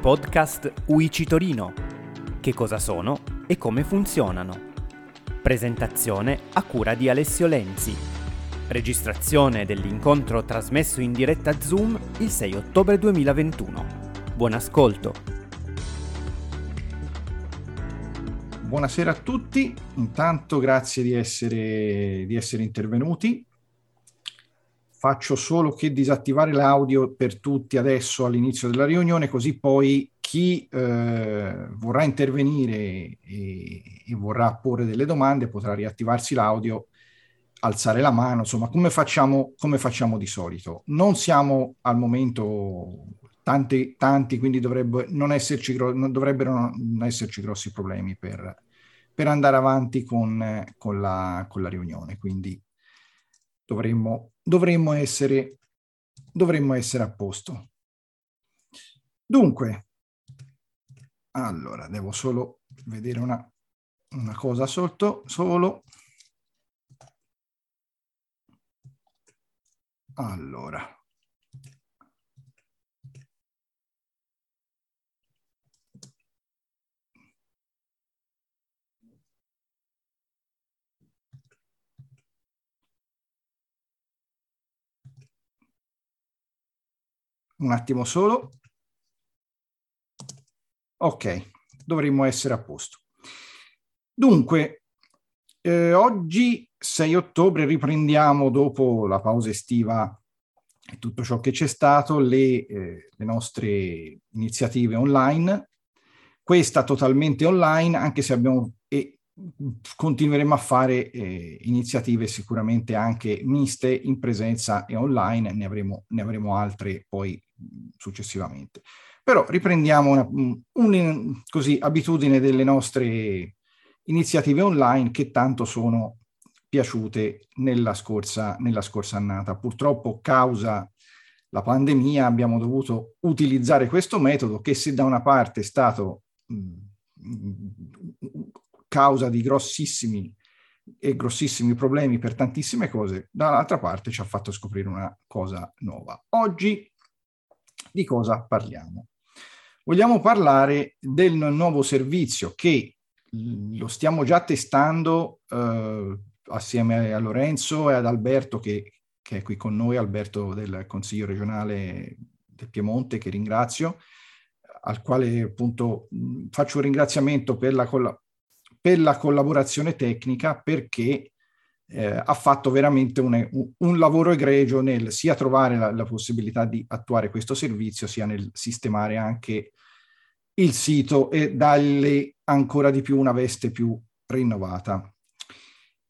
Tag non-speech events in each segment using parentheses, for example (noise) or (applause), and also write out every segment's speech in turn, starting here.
podcast UICI Torino. Che cosa sono e come funzionano? Presentazione a cura di Alessio Lenzi. Registrazione dell'incontro trasmesso in diretta Zoom il 6 ottobre 2021. Buon ascolto. Buonasera a tutti, intanto grazie di essere, di essere intervenuti faccio solo che disattivare l'audio per tutti adesso all'inizio della riunione, così poi chi eh, vorrà intervenire e, e, vorrà porre delle domande potrà riattivarsi l'audio, alzare la mano, insomma, come facciamo, come facciamo di solito. Non siamo al momento tanti, tanti quindi dovrebbe non esserci, non dovrebbero non esserci grossi problemi per, per andare avanti con, con, la, con la riunione. Quindi dovremmo, dovremmo, essere, dovremmo essere a posto. Dunque, allora, devo solo vedere una, una cosa sotto, solo. Allora. Un attimo solo. Ok, dovremmo essere a posto. Dunque, eh, oggi 6 ottobre riprendiamo dopo la pausa estiva e tutto ciò che c'è stato, le, eh, le nostre iniziative online. Questa totalmente online, anche se abbiamo e continueremo a fare eh, iniziative sicuramente anche miste in presenza e online, ne avremo, ne avremo altre poi successivamente. Però riprendiamo una, un, così, abitudine delle nostre iniziative online che tanto sono piaciute nella scorsa, nella scorsa annata. Purtroppo, causa la pandemia, abbiamo dovuto utilizzare questo metodo che se da una parte è stato mh, causa di grossissimi e grossissimi problemi per tantissime cose, dall'altra parte ci ha fatto scoprire una cosa nuova. Oggi di cosa parliamo? Vogliamo parlare del nuovo servizio che lo stiamo già testando eh, assieme a Lorenzo e ad Alberto che, che, è qui con noi, Alberto del Consiglio regionale del Piemonte, che ringrazio, al quale appunto faccio un ringraziamento per la, per la collaborazione tecnica perché eh, ha fatto veramente un, un, lavoro egregio nel sia trovare la, la, possibilità di attuare questo servizio, sia nel sistemare anche il sito e dargli ancora di più una veste più rinnovata.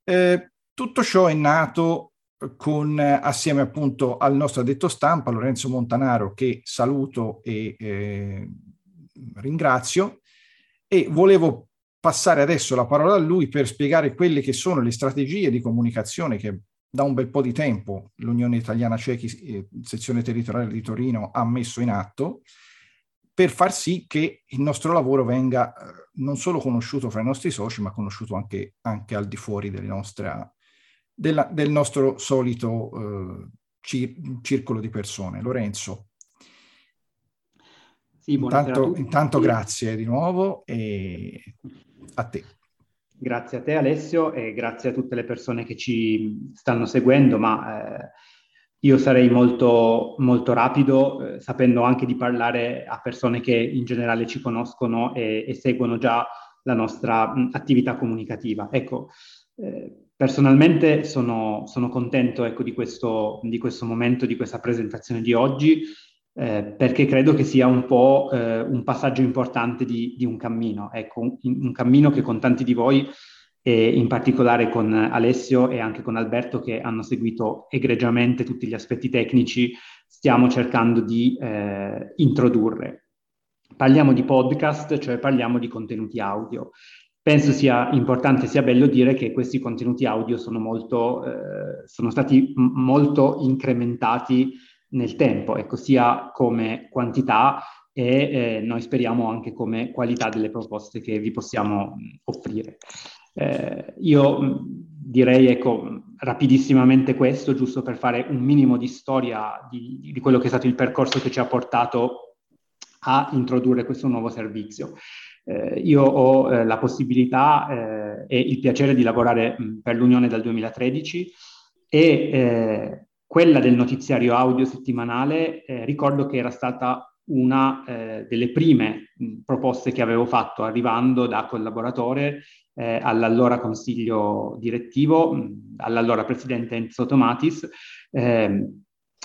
Eh, tutto ciò è nato con, assieme appunto al nostro addetto stampa, Lorenzo Montanaro, che saluto e eh, ringrazio, e volevo passare adesso la parola a lui per spiegare quelle che sono le strategie di comunicazione che da un bel po' di tempo l'Unione Italiana Cechi, eh, sezione territoriale di Torino, ha messo in atto per far sì che il nostro lavoro venga eh, non solo conosciuto fra i nostri soci, ma conosciuto anche, anche al di fuori nostra, della, del nostro solito eh, cir- circolo di persone. Lorenzo. Sì, intanto, intanto grazie di nuovo e a te. Grazie a te Alessio e grazie a tutte le persone che ci stanno seguendo, ma eh, io sarei molto, molto rapido, eh, sapendo anche di parlare a persone che in generale ci conoscono e, e seguono già la nostra mh, attività comunicativa. Ecco, eh, personalmente sono, sono contento ecco, di, questo, di questo momento, di questa presentazione di oggi eh, perché credo che sia un po' eh, un passaggio importante di, di un cammino, ecco, un, un, cammino che con tanti di voi e in particolare con Alessio e anche con Alberto che hanno seguito egregiamente tutti gli aspetti tecnici, stiamo cercando di eh, introdurre. Parliamo di podcast, cioè parliamo di contenuti audio. Penso sia importante, sia bello dire che questi contenuti audio sono, molto, eh, sono stati m- molto incrementati nel tempo, ecco, sia come quantità e eh, noi speriamo anche come qualità delle proposte che vi possiamo offrire. Eh, io direi, ecco, rapidissimamente questo, giusto per fare un minimo di storia di, di, quello che è stato il percorso che ci ha portato a introdurre questo nuovo servizio. Eh, io ho eh, la possibilità eh, e il piacere di lavorare mh, per l'Unione dal 2013 e eh, quella del notiziario audio settimanale eh, ricordo che era stata una eh, delle prime mh, proposte che avevo fatto arrivando da collaboratore all'allora consiglio direttivo, mh, all'allora presidente Enzo Tomatis, ehm,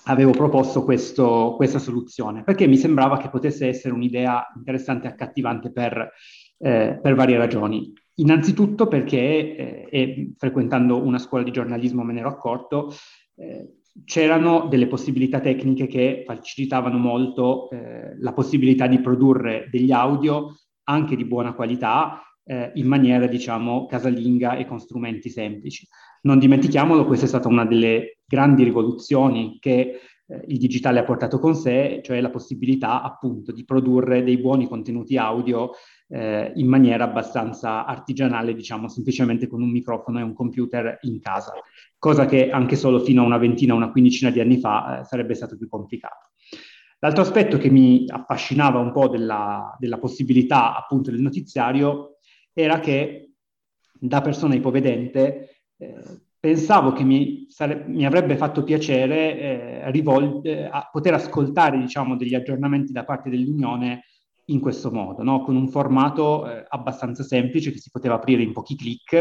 avevo proposto questo, questa soluzione, perché mi sembrava che potesse essere un'idea interessante e accattivante per, eh, per varie ragioni. Innanzitutto perché, eh, frequentando una scuola di giornalismo me ne ero accorto, eh, c'erano delle possibilità tecniche che facilitavano molto eh, la possibilità di produrre degli audio anche di buona qualità eh, in maniera, diciamo, casalinga e con strumenti semplici. Non dimentichiamolo, questa è stata una delle grandi rivoluzioni che eh, il digitale ha portato con sé, cioè la possibilità appunto di produrre dei buoni contenuti audio eh, in maniera abbastanza artigianale, diciamo semplicemente con un microfono e un computer in casa, cosa che anche solo fino a una ventina, una quindicina di anni fa eh, sarebbe stato più complicato. L'altro aspetto che mi affascinava un po' della, della possibilità appunto del notiziario era che da persona ipovedente eh, pensavo che mi, sare- mi, avrebbe fatto piacere eh, rivol- eh, poter ascoltare diciamo, degli aggiornamenti da parte dell'Unione in questo modo, no? con un formato eh, abbastanza semplice che si poteva aprire in pochi clic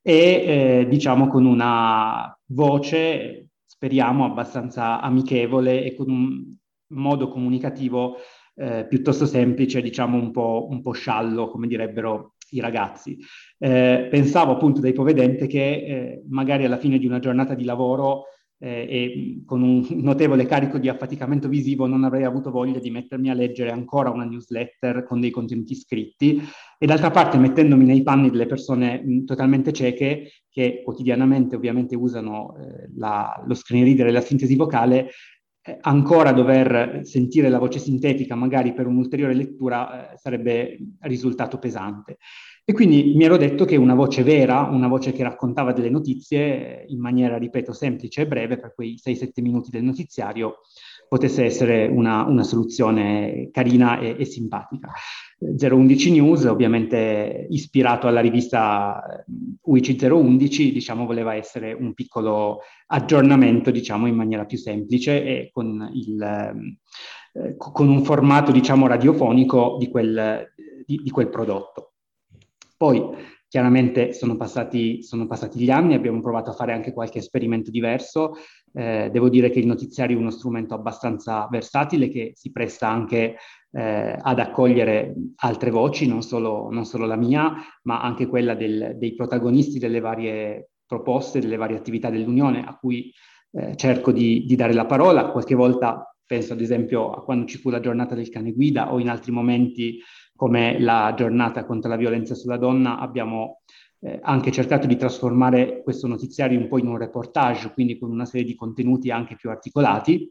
e eh, diciamo con una voce, speriamo, abbastanza amichevole e con un modo comunicativo eh, piuttosto semplice, diciamo un po', un po' sciallo, come direbbero i ragazzi. Eh, pensavo appunto da ipovedente che eh, magari alla fine di una giornata di lavoro eh, e con un (laughs) notevole carico di affaticamento visivo non avrei avuto voglia di mettermi a leggere ancora una newsletter con dei contenuti scritti e d'altra parte mettendomi nei panni delle persone mh, totalmente cieche che quotidianamente ovviamente usano eh, la, lo screen reader e la sintesi vocale eh, ancora dover sentire la voce sintetica magari per un'ulteriore lettura eh, sarebbe risultato pesante. E quindi mi ero detto che una voce vera, una voce che raccontava delle notizie in maniera, ripeto, semplice e breve, per quei 6-7 minuti del notiziario, potesse essere una, una soluzione carina e, e, simpatica. 011 News, ovviamente ispirato alla rivista UIC 011, diciamo, voleva essere un piccolo aggiornamento, diciamo, in maniera più semplice e con, il, eh, con un formato, diciamo, radiofonico di quel, di, di quel prodotto. Poi Chiaramente sono passati, sono passati, gli anni, abbiamo provato a fare anche qualche esperimento diverso. Eh, devo dire che il notiziario è uno strumento abbastanza versatile che si presta anche eh, ad accogliere altre voci, non solo, non solo la mia, ma anche quella del, dei protagonisti delle varie proposte, delle varie attività dell'Unione a cui eh, cerco di, di dare la parola. Qualche volta penso ad esempio a quando ci fu la giornata del cane guida o in altri momenti come la giornata contro la violenza sulla donna, abbiamo eh, anche cercato di trasformare questo notiziario un po' in un reportage, quindi con una serie di contenuti anche più articolati.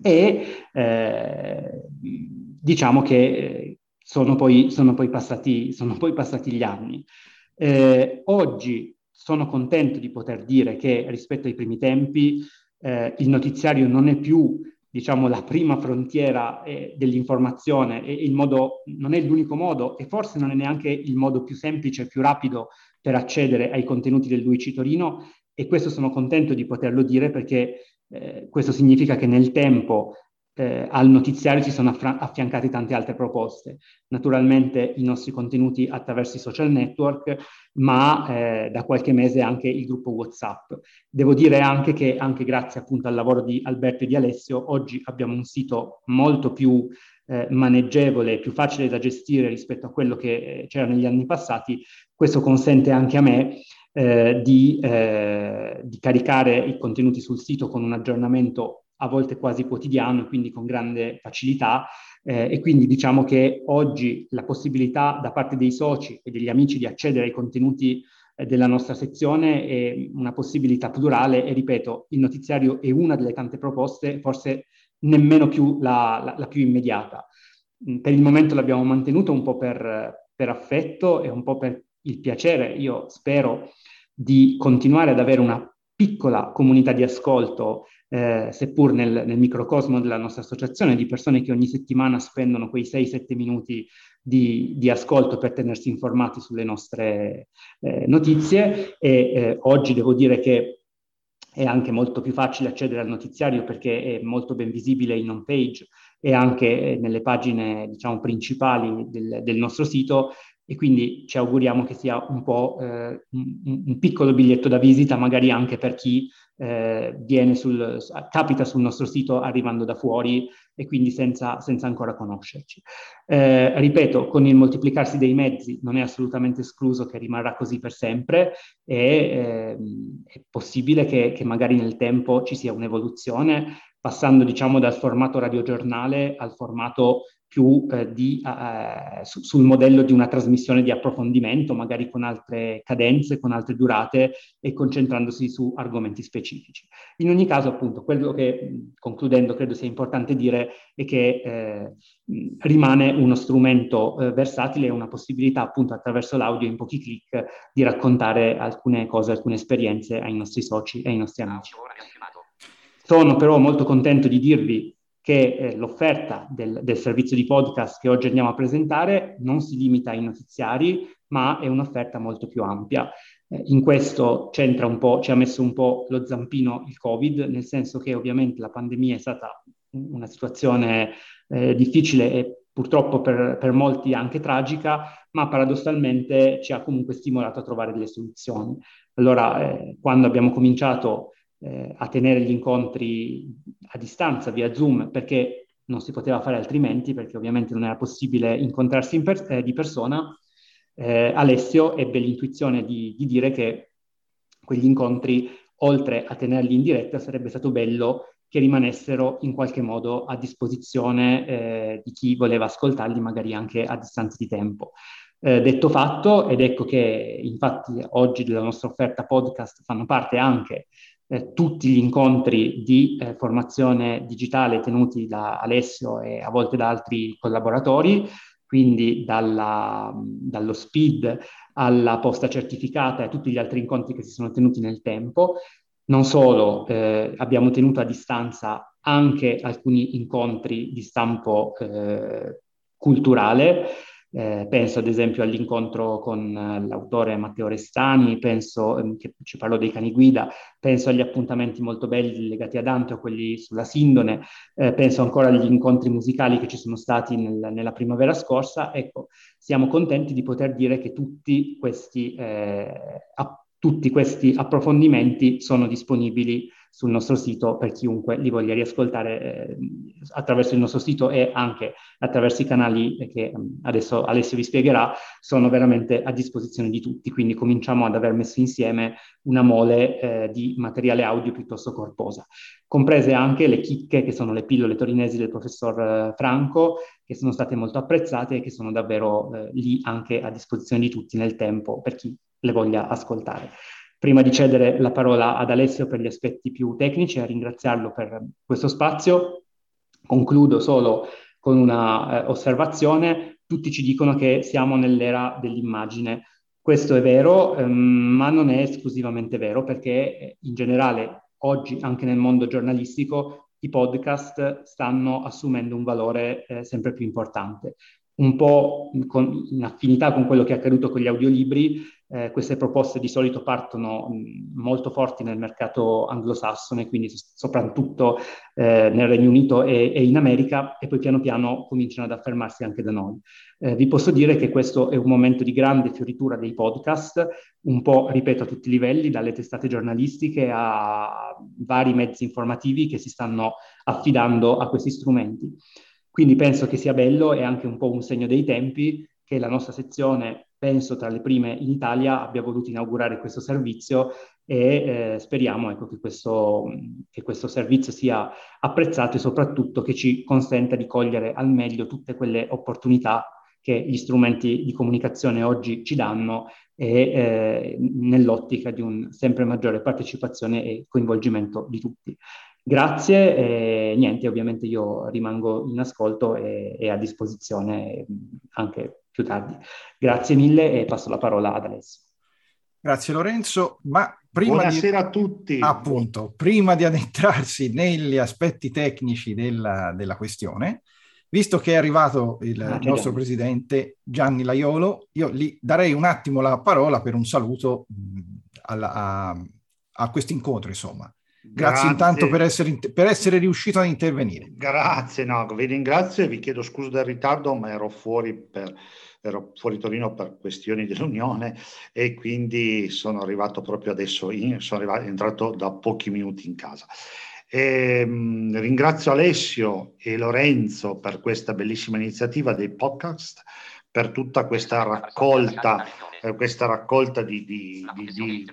E eh, diciamo che sono poi, sono poi, passati, sono poi passati gli anni. Eh, oggi sono contento di poter dire che rispetto ai primi tempi eh, il notiziario non è più diciamo, la prima frontiera eh, dell'informazione e il modo, non è l'unico modo e forse non è neanche il modo più semplice e più rapido per accedere ai contenuti del Luigi Torino e questo sono contento di poterlo dire perché eh, questo significa che nel tempo eh, al notiziario si sono affra- affiancate tante altre proposte. Naturalmente i nostri contenuti attraverso i social network, ma eh, da qualche mese anche il gruppo WhatsApp. Devo dire anche che anche grazie appunto al lavoro di Alberto e di Alessio, oggi abbiamo un sito molto più eh, maneggevole, più facile da gestire rispetto a quello che eh, c'era negli anni passati. Questo consente anche a me eh, di, eh, di caricare i contenuti sul sito con un aggiornamento a volte quasi quotidiano, quindi con grande facilità. Eh, e quindi diciamo che oggi la possibilità da parte dei soci e degli amici di accedere ai contenuti eh, della nostra sezione è una possibilità plurale e ripeto, il notiziario è una delle tante proposte, forse nemmeno più la, la, la più immediata. Mm, per il momento l'abbiamo mantenuto un po' per, per affetto e un po' per il piacere, io spero, di continuare ad avere una piccola comunità di ascolto eh, seppur nel, nel, microcosmo della nostra associazione, di persone che ogni settimana spendono quei 6-7 minuti di, di, ascolto per tenersi informati sulle nostre eh, notizie. E eh, oggi devo dire che è anche molto più facile accedere al notiziario perché è molto ben visibile in home page e anche nelle pagine diciamo, principali del, del nostro sito e quindi ci auguriamo che sia un po' eh, un, un, piccolo biglietto da visita, magari anche per chi eh, sul, capita sul nostro sito arrivando da fuori e quindi senza, senza ancora conoscerci. Eh, ripeto, con il moltiplicarsi dei mezzi non è assolutamente escluso che rimarrà così per sempre e ehm, è possibile che, che magari nel tempo ci sia un'evoluzione passando diciamo dal formato radiogiornale al formato più eh, di, eh, su, sul modello di una trasmissione di approfondimento, magari con altre cadenze, con altre durate e concentrandosi su argomenti specifici. In ogni caso, appunto, quello che, concludendo, credo sia importante dire è che eh, rimane uno strumento eh, versatile e una possibilità, appunto, attraverso l'audio in pochi clic di raccontare alcune cose, alcune esperienze ai nostri soci e ai nostri amici. Sono però molto contento di dirvi che eh, l'offerta del, del, servizio di podcast che oggi andiamo a presentare non si limita ai notiziari, ma è un'offerta molto più ampia. Eh, in questo c'entra un po', ci ha messo un po' lo zampino il Covid, nel senso che ovviamente la pandemia è stata una situazione eh, difficile e purtroppo per, per, molti anche tragica, ma paradossalmente ci ha comunque stimolato a trovare delle soluzioni. Allora, eh, quando abbiamo cominciato eh, a tenere gli incontri a distanza via Zoom perché non si poteva fare altrimenti, perché ovviamente non era possibile incontrarsi in per- eh, di persona, eh, Alessio ebbe l'intuizione di, di dire che quegli incontri, oltre a tenerli in diretta, sarebbe stato bello che rimanessero in qualche modo a disposizione eh, di chi voleva ascoltarli, magari anche a distanza di tempo. Eh, detto fatto, ed ecco che infatti oggi della nostra offerta podcast fanno parte anche eh, tutti gli incontri di eh, formazione digitale tenuti da Alessio e a volte da altri collaboratori, quindi dalla, dallo SPID alla posta certificata e a tutti gli altri incontri che si sono tenuti nel tempo. Non solo, eh, abbiamo tenuto a distanza anche alcuni incontri di stampo eh, culturale, eh, penso ad esempio all'incontro con eh, l'autore Matteo Restani, penso eh, che ci parlò dei cani guida, penso agli appuntamenti molto belli legati a Dante o quelli sulla Sindone, eh, penso ancora agli incontri musicali che ci sono stati nel, nella primavera scorsa. Ecco, siamo contenti di poter dire che tutti questi, eh, a, tutti questi approfondimenti sono disponibili sul nostro sito per chiunque li voglia riascoltare eh, attraverso il nostro sito e anche attraverso i canali che mm, adesso Alessio vi spiegherà, sono veramente a disposizione di tutti. Quindi cominciamo ad aver messo insieme una mole eh, di materiale audio piuttosto corposa, comprese anche le chicche che sono le pillole torinesi del professor eh, Franco, che sono state molto apprezzate e che sono davvero eh, lì anche a disposizione di tutti nel tempo per chi le voglia ascoltare. Prima di cedere la parola ad Alessio per gli aspetti più tecnici e a ringraziarlo per questo spazio, concludo solo con una eh, osservazione. Tutti ci dicono che siamo nell'era dell'immagine. Questo è vero, ehm, ma non è esclusivamente vero perché eh, in generale oggi anche nel mondo giornalistico i podcast stanno assumendo un valore eh, sempre più importante un po' con, in affinità con quello che è accaduto con gli audiolibri, eh, queste proposte di solito partono mh, molto forti nel mercato anglosassone, quindi soprattutto eh, nel Regno Unito e, e, in America, e poi piano piano cominciano ad affermarsi anche da noi. Eh, vi posso dire che questo è un momento di grande fioritura dei podcast, un po', ripeto, a tutti i livelli, dalle testate giornalistiche a vari mezzi informativi che si stanno affidando a questi strumenti. Quindi penso che sia bello e anche un po' un segno dei tempi che la nostra sezione, penso tra le prime in Italia, abbia voluto inaugurare questo servizio e eh, speriamo ecco, che, questo, che, questo, servizio sia apprezzato e soprattutto che ci consenta di cogliere al meglio tutte quelle opportunità che gli strumenti di comunicazione oggi ci danno e eh, nell'ottica di un sempre maggiore partecipazione e coinvolgimento di tutti. Grazie e niente, ovviamente io rimango in ascolto e, e, a disposizione anche più tardi. Grazie mille e passo la parola ad Alessio. Grazie Lorenzo, ma prima Buonasera di, a tutti. Appunto, prima di addentrarsi negli aspetti tecnici della, della questione, visto che è arrivato il ah, nostro presidente Gianni Laiolo, io gli darei un attimo la parola per un saluto mh, alla, a, a questo incontro, insomma. Grazie, Grazie, intanto per essere, per essere, riuscito ad intervenire. Grazie, no, vi ringrazio e vi chiedo scusa del ritardo, ma ero fuori, per, ero fuori Torino per questioni dell'Unione e quindi sono arrivato proprio adesso, in, sono arrivato, entrato da pochi minuti in casa. E, ehm, ringrazio Alessio e Lorenzo per questa bellissima iniziativa dei podcast, per tutta questa raccolta, eh, questa raccolta di, di, di, di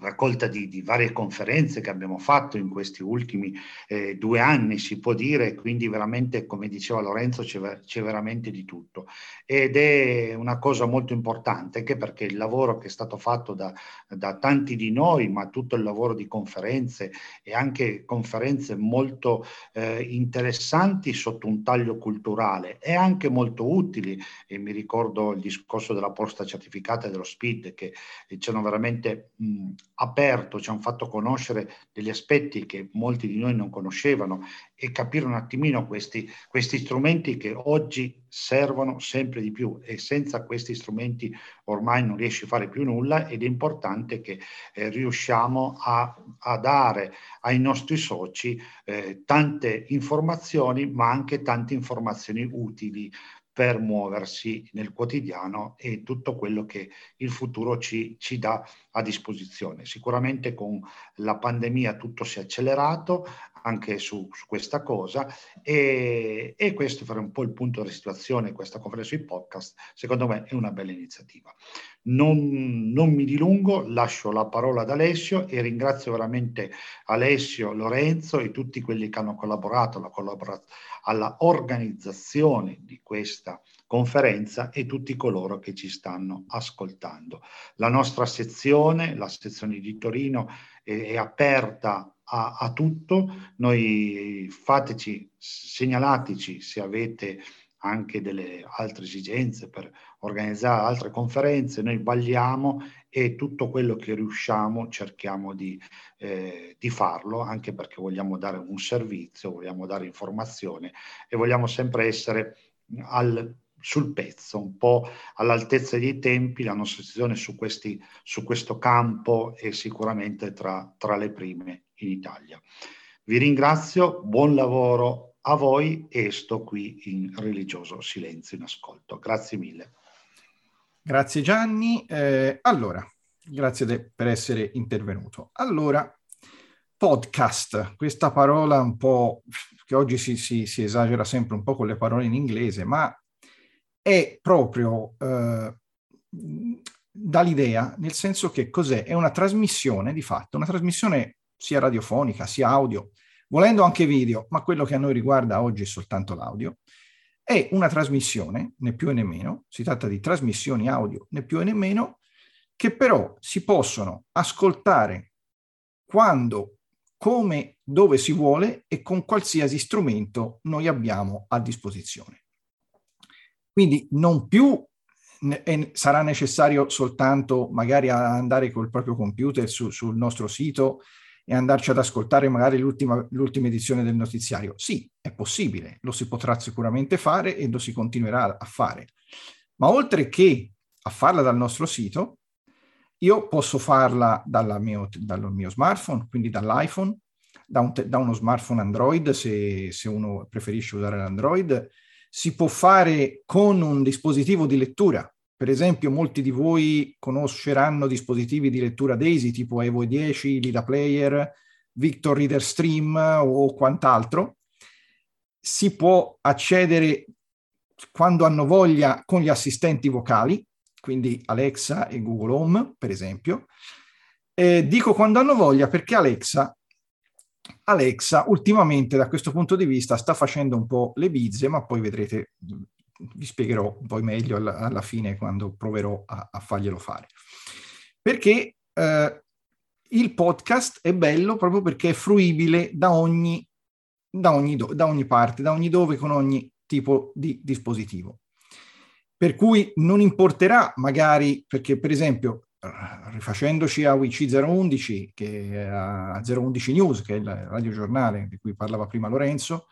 raccolta di, di, varie conferenze che abbiamo fatto in questi ultimi eh, due anni, si può dire, quindi veramente, come diceva Lorenzo, c'è, c'è, veramente di tutto. Ed è una cosa molto importante, anche perché il lavoro che è stato fatto da, da tanti di noi, ma tutto il lavoro di conferenze e anche conferenze molto eh, interessanti sotto un taglio culturale e anche molto utili, e mi ricordo il discorso della posta certificata e dello SPID, che ci hanno veramente... Mh, aperto, ci hanno fatto conoscere degli aspetti che molti di noi non conoscevano e capire un attimino questi, questi strumenti che oggi servono sempre di più e senza questi strumenti ormai non riesci a fare più nulla ed è importante che eh, riusciamo a, a, dare ai nostri soci eh, tante informazioni ma anche tante informazioni utili per muoversi nel quotidiano e tutto quello che il futuro ci, ci dà a disposizione. Sicuramente con la pandemia tutto si è accelerato anche su, su questa cosa e, e, questo per un po' il punto della situazione, questa conferenza sui podcast, secondo me è una bella iniziativa. Non, non, mi dilungo, lascio la parola ad Alessio e ringrazio veramente Alessio, Lorenzo e tutti quelli che hanno collaborato collabora- alla organizzazione di questa conferenza e tutti coloro che ci stanno ascoltando. La nostra sezione, la sezione di Torino, è, è aperta a, a, tutto. Noi fateci, segnalateci se avete anche delle altre esigenze per organizzare altre conferenze, noi vagliamo e tutto quello che riusciamo cerchiamo di, eh, di, farlo, anche perché vogliamo dare un servizio, vogliamo dare informazione e vogliamo sempre essere al, sul pezzo, un po' all'altezza dei tempi, la nostra situazione su, questi, su questo campo è sicuramente tra, tra le prime in Italia. Vi ringrazio, buon lavoro a voi e sto qui in religioso silenzio, in ascolto. Grazie mille. Grazie Gianni. Eh, allora, grazie de- per essere intervenuto. Allora, podcast, questa parola un po' che oggi si, si, si, esagera sempre un po' con le parole in inglese, ma è proprio eh, dall'idea, nel senso che cos'è? È una trasmissione di fatto, una trasmissione sia radiofonica sia audio, volendo anche video, ma quello che a noi riguarda oggi è soltanto l'audio, è una trasmissione, né più né meno, si tratta di trasmissioni audio, né più né meno, che però si possono ascoltare quando, come, dove si vuole e con qualsiasi strumento noi abbiamo a disposizione. Quindi non più sarà necessario soltanto magari andare col proprio computer su, sul nostro sito e andarci ad ascoltare magari l'ultima, l'ultima edizione del notiziario. Sì, è possibile, lo si potrà sicuramente fare e lo si continuerà a fare. Ma oltre che a farla dal nostro sito, io posso farla mio, dal mio smartphone, quindi dall'iPhone, da, un, da uno smartphone Android, se, se uno preferisce usare l'Android. Si può fare con un dispositivo di lettura, per esempio, molti di voi conosceranno dispositivi di lettura Daisy tipo Evo 10, Lida Player, Victor Reader Stream o quant'altro. Si può accedere quando hanno voglia con gli assistenti vocali, quindi Alexa e Google Home, per esempio. Eh, dico quando hanno voglia perché Alexa, Alexa ultimamente da questo punto di vista sta facendo un po' le bizze, ma poi vedrete vi spiegherò poi meglio alla, alla fine quando proverò a, a farglielo fare. Perché eh, il podcast è bello proprio perché è fruibile da ogni, da ogni, do, da ogni parte, da ogni dove, con ogni tipo di dispositivo. Per cui non importerà magari, perché per esempio rifacendoci a WC011, che a 011 News, che è il radiogiornale di cui parlava prima Lorenzo,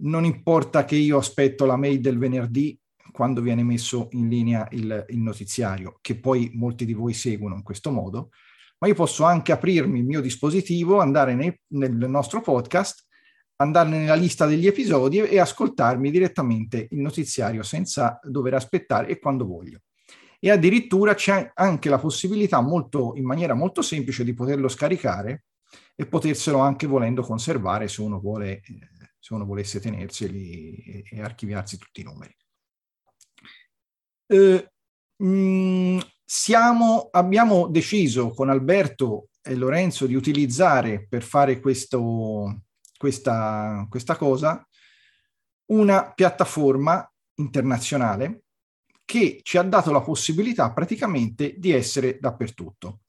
non importa che io aspetto la mail del venerdì quando viene messo in linea il, il notiziario, che poi molti di voi seguono in questo modo, ma io posso anche aprirmi il mio dispositivo, andare nei, nel nostro podcast, andare nella lista degli episodi e ascoltarmi direttamente il notiziario senza dover aspettare e quando voglio. E addirittura c'è anche la possibilità, molto, in maniera molto semplice, di poterlo scaricare e poterselo anche volendo conservare se uno, vuole, se uno volesse tenerseli e, e archiviarsi tutti i numeri. Eh, mm, siamo, abbiamo deciso con Alberto e Lorenzo di utilizzare per fare questo, questa, questa cosa una piattaforma internazionale che ci ha dato la possibilità praticamente di essere dappertutto,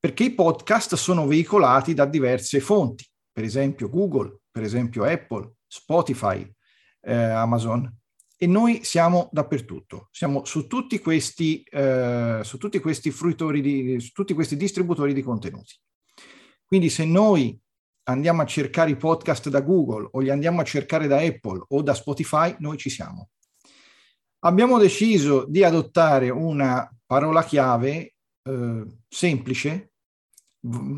perché i podcast sono veicolati da diverse fonti, per esempio Google, per esempio Apple, Spotify, eh, Amazon, e noi siamo dappertutto, siamo su tutti questi, eh, su tutti questi fruitori, di, su tutti questi distributori di contenuti. Quindi se noi andiamo a cercare i podcast da Google o li andiamo a cercare da Apple o da Spotify, noi ci siamo. Abbiamo deciso di adottare una parola chiave eh, semplice,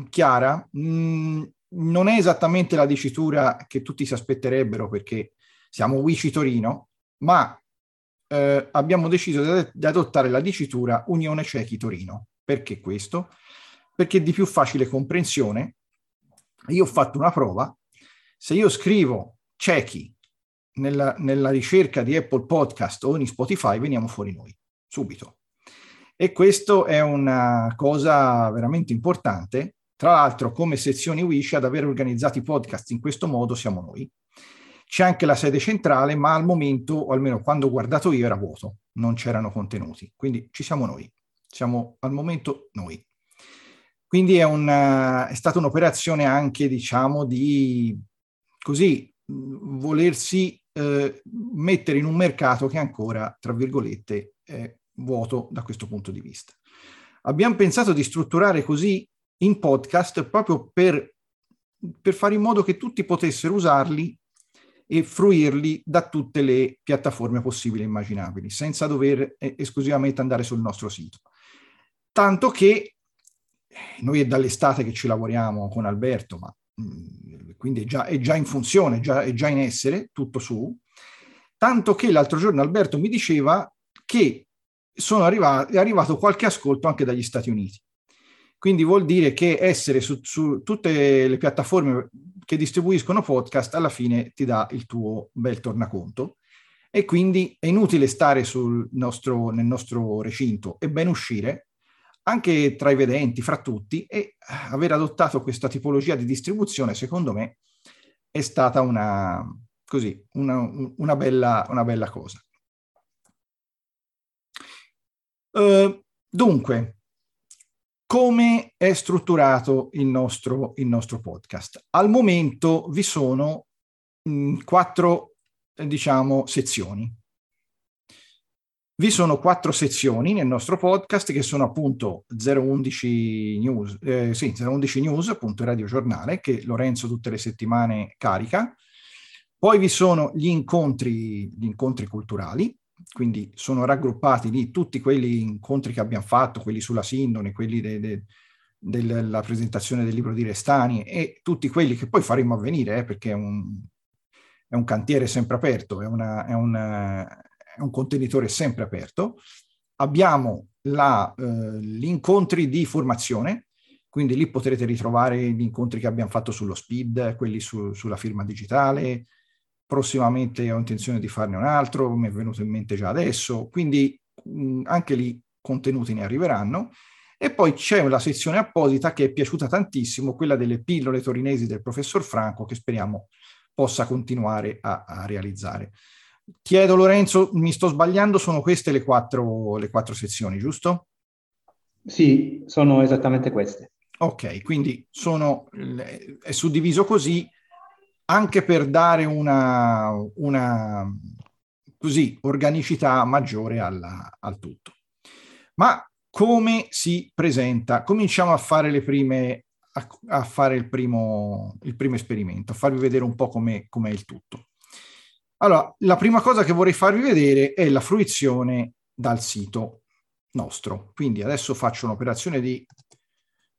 chiara, mh, mm, non è esattamente la dicitura che tutti si aspetterebbero perché siamo Wici Torino, ma eh, abbiamo deciso di, di adottare la dicitura Unione Cechi Torino. Perché questo? Perché è di più facile comprensione. Io ho fatto una prova. Se io scrivo cechi nella, nella ricerca di Apple Podcast o in Spotify, veniamo fuori noi, subito. E questo è una cosa veramente importante. Tra l'altro, come sezioni Wish, ad aver organizzato i podcast in questo modo siamo noi. C'è anche la sede centrale, ma al momento, o almeno quando ho guardato io, era vuoto, non c'erano contenuti. Quindi ci siamo noi, siamo al momento noi. Quindi è, una, è stata un'operazione anche, diciamo, di così volersi eh, mettere in un mercato che ancora, tra virgolette, è vuoto da questo punto di vista. Abbiamo pensato di strutturare così in podcast proprio per, per fare in modo che tutti potessero usarli e fruirli da tutte le piattaforme possibili e immaginabili, senza dover eh, esclusivamente andare sul nostro sito. Tanto che eh, noi è dall'estate che ci lavoriamo con Alberto, ma mh, mm, quindi è già, è già, in funzione, già, è già in essere, tutto su, tanto che l'altro giorno Alberto mi diceva che sono arrivato, è arrivato qualche ascolto anche dagli Stati Uniti. Quindi vuol dire che essere su, su tutte le piattaforme che distribuiscono podcast alla fine ti dà il tuo bel tornaconto e quindi è inutile stare nostro, nel nostro recinto, è ben uscire anche tra i vedenti, fra tutti, e aver adottato questa tipologia di distribuzione, secondo me, è stata una, così, una, una, bella, una bella, cosa. Uh, dunque, come è strutturato il nostro, il nostro podcast? Al momento vi sono mh, mm, quattro, diciamo, sezioni. Vi sono quattro sezioni nel nostro podcast che sono appunto 011 News, eh, sì, 011 News, appunto il radiogiornale che Lorenzo tutte le settimane carica. Poi vi sono gli incontri, gli incontri culturali, quindi sono raggruppati lì tutti quegli incontri che abbiamo fatto, quelli sulla Sindone, quelli de, de, della presentazione del libro di Restani e tutti quelli che poi faremo avvenire, eh, perché è un, è un, cantiere sempre aperto, è, una, è, un, è, un, contenitore sempre aperto. Abbiamo la, eh, gli incontri di formazione, quindi lì potrete ritrovare gli incontri che abbiamo fatto sullo SPID, quelli su, sulla firma digitale, prossimamente ho intenzione di farne un altro, mi è venuto in mente già adesso, quindi mh, anche lì contenuti ne arriveranno. E poi c'è la sezione apposita che è piaciuta tantissimo, quella delle pillole torinesi del professor Franco, che speriamo possa continuare a, a realizzare. Chiedo Lorenzo, mi sto sbagliando, sono queste le quattro, le quattro sezioni, giusto? Sì, sono esattamente queste. Ok, quindi sono, è suddiviso così anche per dare una, una così, organicità maggiore alla, al tutto. Ma come si presenta. Cominciamo a fare le prime a, a fare il primo, il primo, esperimento, a farvi vedere un po' come è il tutto. Allora, la prima cosa che vorrei farvi vedere è la fruizione dal sito nostro. Quindi adesso faccio un'operazione di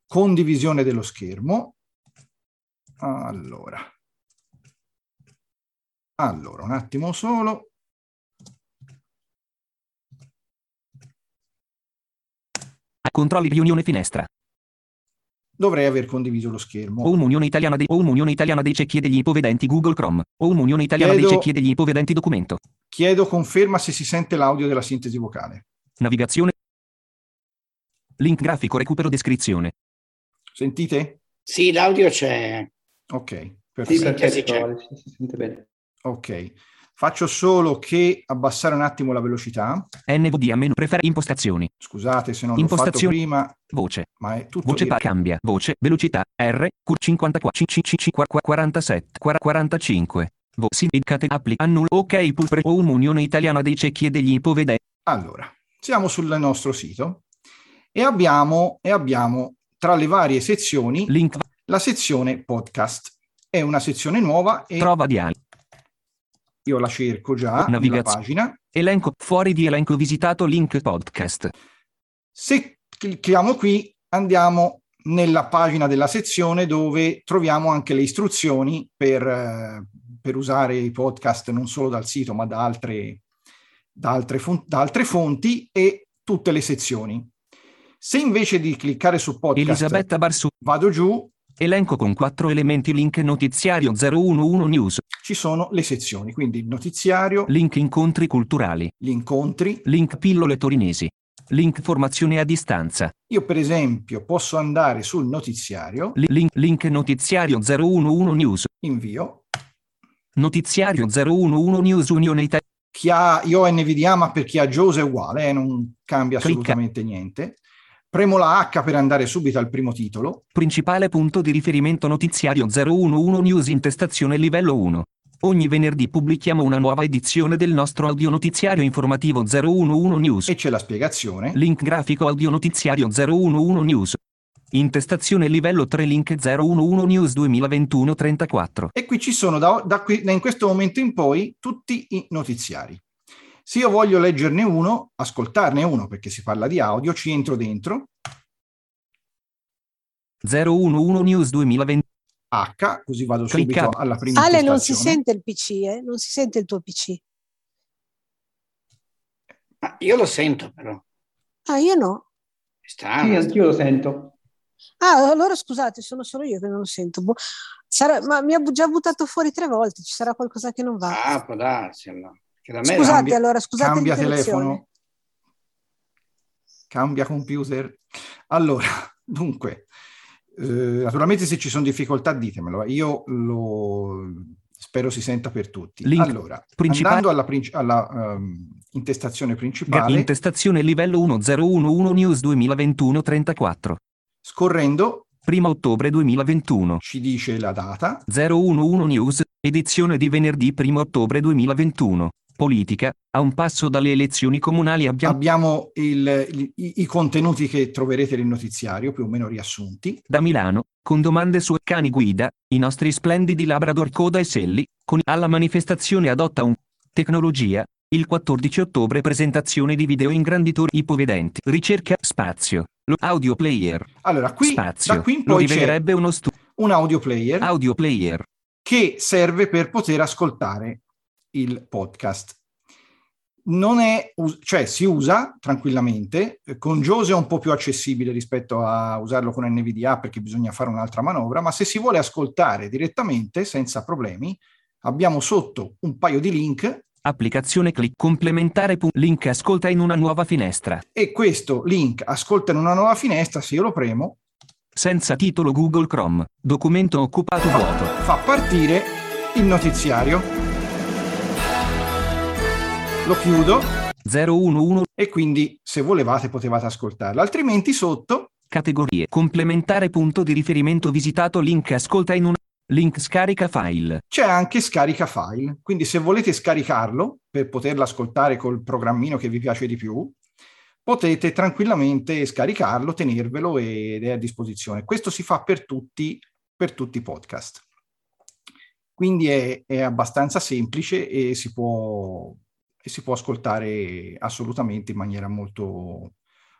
condivisione dello schermo. Allora, allora un attimo solo. Controlli riunione finestra dovrei aver condiviso lo schermo. O un'Unione Italiana dei, o un'Unione Italiana dei cecchi e degli ipovedenti Google Chrome. O un'Unione Italiana chiedo, dei cecchi e degli ipovedenti documento. Chiedo conferma se si sente l'audio della sintesi vocale. Navigazione. Link grafico recupero descrizione. Sentite? Sì, l'audio c'è. Ok, perfetto. Sì, perfetto. Si sente bene. Ok. Faccio solo che abbassare un attimo la velocità. NVD a meno prefere impostazioni. Scusate se non l'ho fatto prima. Voce. Ma è tutto Voce pa- cambia. Voce, velocità, R, cur 54, 47, 45. Voci cate appli annulla ok pulpre o un'unione italiana dei cecchi e degli ipovedenti. Allora, siamo sul nostro sito e abbiamo, e abbiamo tra le varie sezioni Link. la sezione podcast. È una sezione nuova e trova diali io la cerco già nella pagina. Elenco, fuori di elenco visitato link podcast. Se clicchiamo qui andiamo nella pagina della sezione dove troviamo anche le istruzioni per, eh, per usare i podcast non solo dal sito ma da altre, da altre, da altre fonti e tutte le sezioni. Se invece di cliccare su podcast Elisabetta Barsu. vado giù Elenco con quattro elementi link notiziario 011 news. Ci sono le sezioni, quindi il notiziario. Link incontri culturali. Gli incontri. Link pillole torinesi. Link formazione a distanza. Io per esempio posso andare sul notiziario. Link, link notiziario 011 news. Invio. Notiziario 011 news Unione Italia. Chi ha, io ho NVDA ma per chi ha JOSE è uguale, eh, non cambia assolutamente Clicca. niente. Premo la H per andare subito al primo titolo. Principale punto di riferimento notiziario 011 News intestazione livello 1. Ogni venerdì pubblichiamo una nuova edizione del nostro audio notiziario informativo 011 News. E c'è la spiegazione. Link grafico audio notiziario 011 News. Intestazione livello 3 link 011 News 2021-34. E qui ci sono da, da, qui, da in questo momento in poi tutti i notiziari. Se io voglio leggerne uno, ascoltarne uno, perché si parla di audio, ci entro dentro. 011 News 2020. H, così vado Clicca. subito alla prima Ale, non si sente il PC, eh? Non si sente il tuo PC. Ah, io lo sento però. Ah, io no. Strano. Sì, anch'io lo sento. Ah, allora scusate, sono solo io che non lo sento. Boh. Sarà, ma mi ha già buttato fuori tre volte, ci sarà qualcosa che non va. Ah, può darsi allora. Scusate cambia, allora, scusate Cambia telefono, cambia computer. Allora, (laughs) dunque, eh, naturalmente se ci sono difficoltà ditemelo, io lo spero si senta per tutti. Link allora, andando alla, alla um, intestazione principale. Intestazione livello 1011 News 2021-34. Scorrendo. 1 ottobre 2021. Ci dice la data. 011 News, edizione di venerdì 1 ottobre 2021 politica, a un passo dalle elezioni comunali abbiamo... Abbiamo il, i, i, contenuti che troverete nel notiziario, più o meno riassunti. Da Milano, con domande su cani guida, i nostri splendidi Labrador Coda e Selli, con alla manifestazione adotta un... Tecnologia, il 14 ottobre presentazione di video ingranditori ipovedenti. Ricerca spazio. Audio player. Allora, qui, spazio. da qui in poi c'è uno stu- un audio player. Audio player. Che serve per poter ascoltare il podcast. Non è, cioè si usa tranquillamente, con Jose è un po' più accessibile rispetto a usarlo con NVDA perché bisogna fare un'altra manovra, ma se si vuole ascoltare direttamente senza problemi, abbiamo sotto un paio di link Applicazione click complementare. Link ascolta in una nuova finestra. E questo link ascolta in una nuova finestra, se io lo premo. Senza titolo Google Chrome. Documento occupato vuoto. Fa partire il notiziario lo chiudo. 011 e quindi se volevate potevate ascoltarlo, altrimenti sotto. Categorie. Complementare punto di riferimento visitato. Link ascolta in un link scarica file. C'è anche scarica file, quindi se volete scaricarlo per poterlo ascoltare col programmino che vi piace di più, potete tranquillamente scaricarlo, tenervelo ed è a disposizione. Questo si fa per tutti, per tutti i podcast. Quindi è, è abbastanza semplice e si, può, e si può ascoltare assolutamente in maniera molto,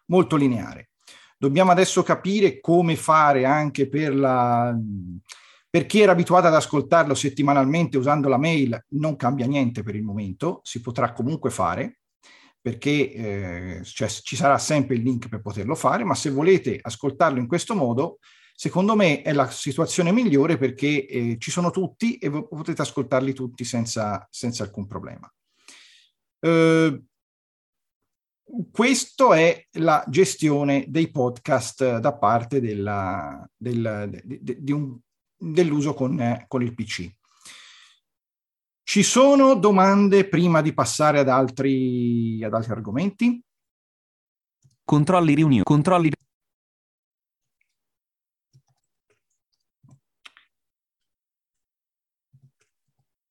molto lineare. Dobbiamo adesso capire come fare anche per la... Per chi era abituato ad ascoltarlo settimanalmente usando la mail, non cambia niente per il momento, si potrà comunque fare, perché eh, cioè, ci sarà sempre il link per poterlo fare, ma se volete ascoltarlo in questo modo, secondo me è la situazione migliore perché eh, ci sono tutti e potete ascoltarli tutti senza, senza alcun problema. Eh, questo è la gestione dei podcast da parte della, del, de, de, un, dell'uso con, con, il PC. Ci sono domande prima di passare ad altri, ad altri argomenti? Controlli riunioni. Controlli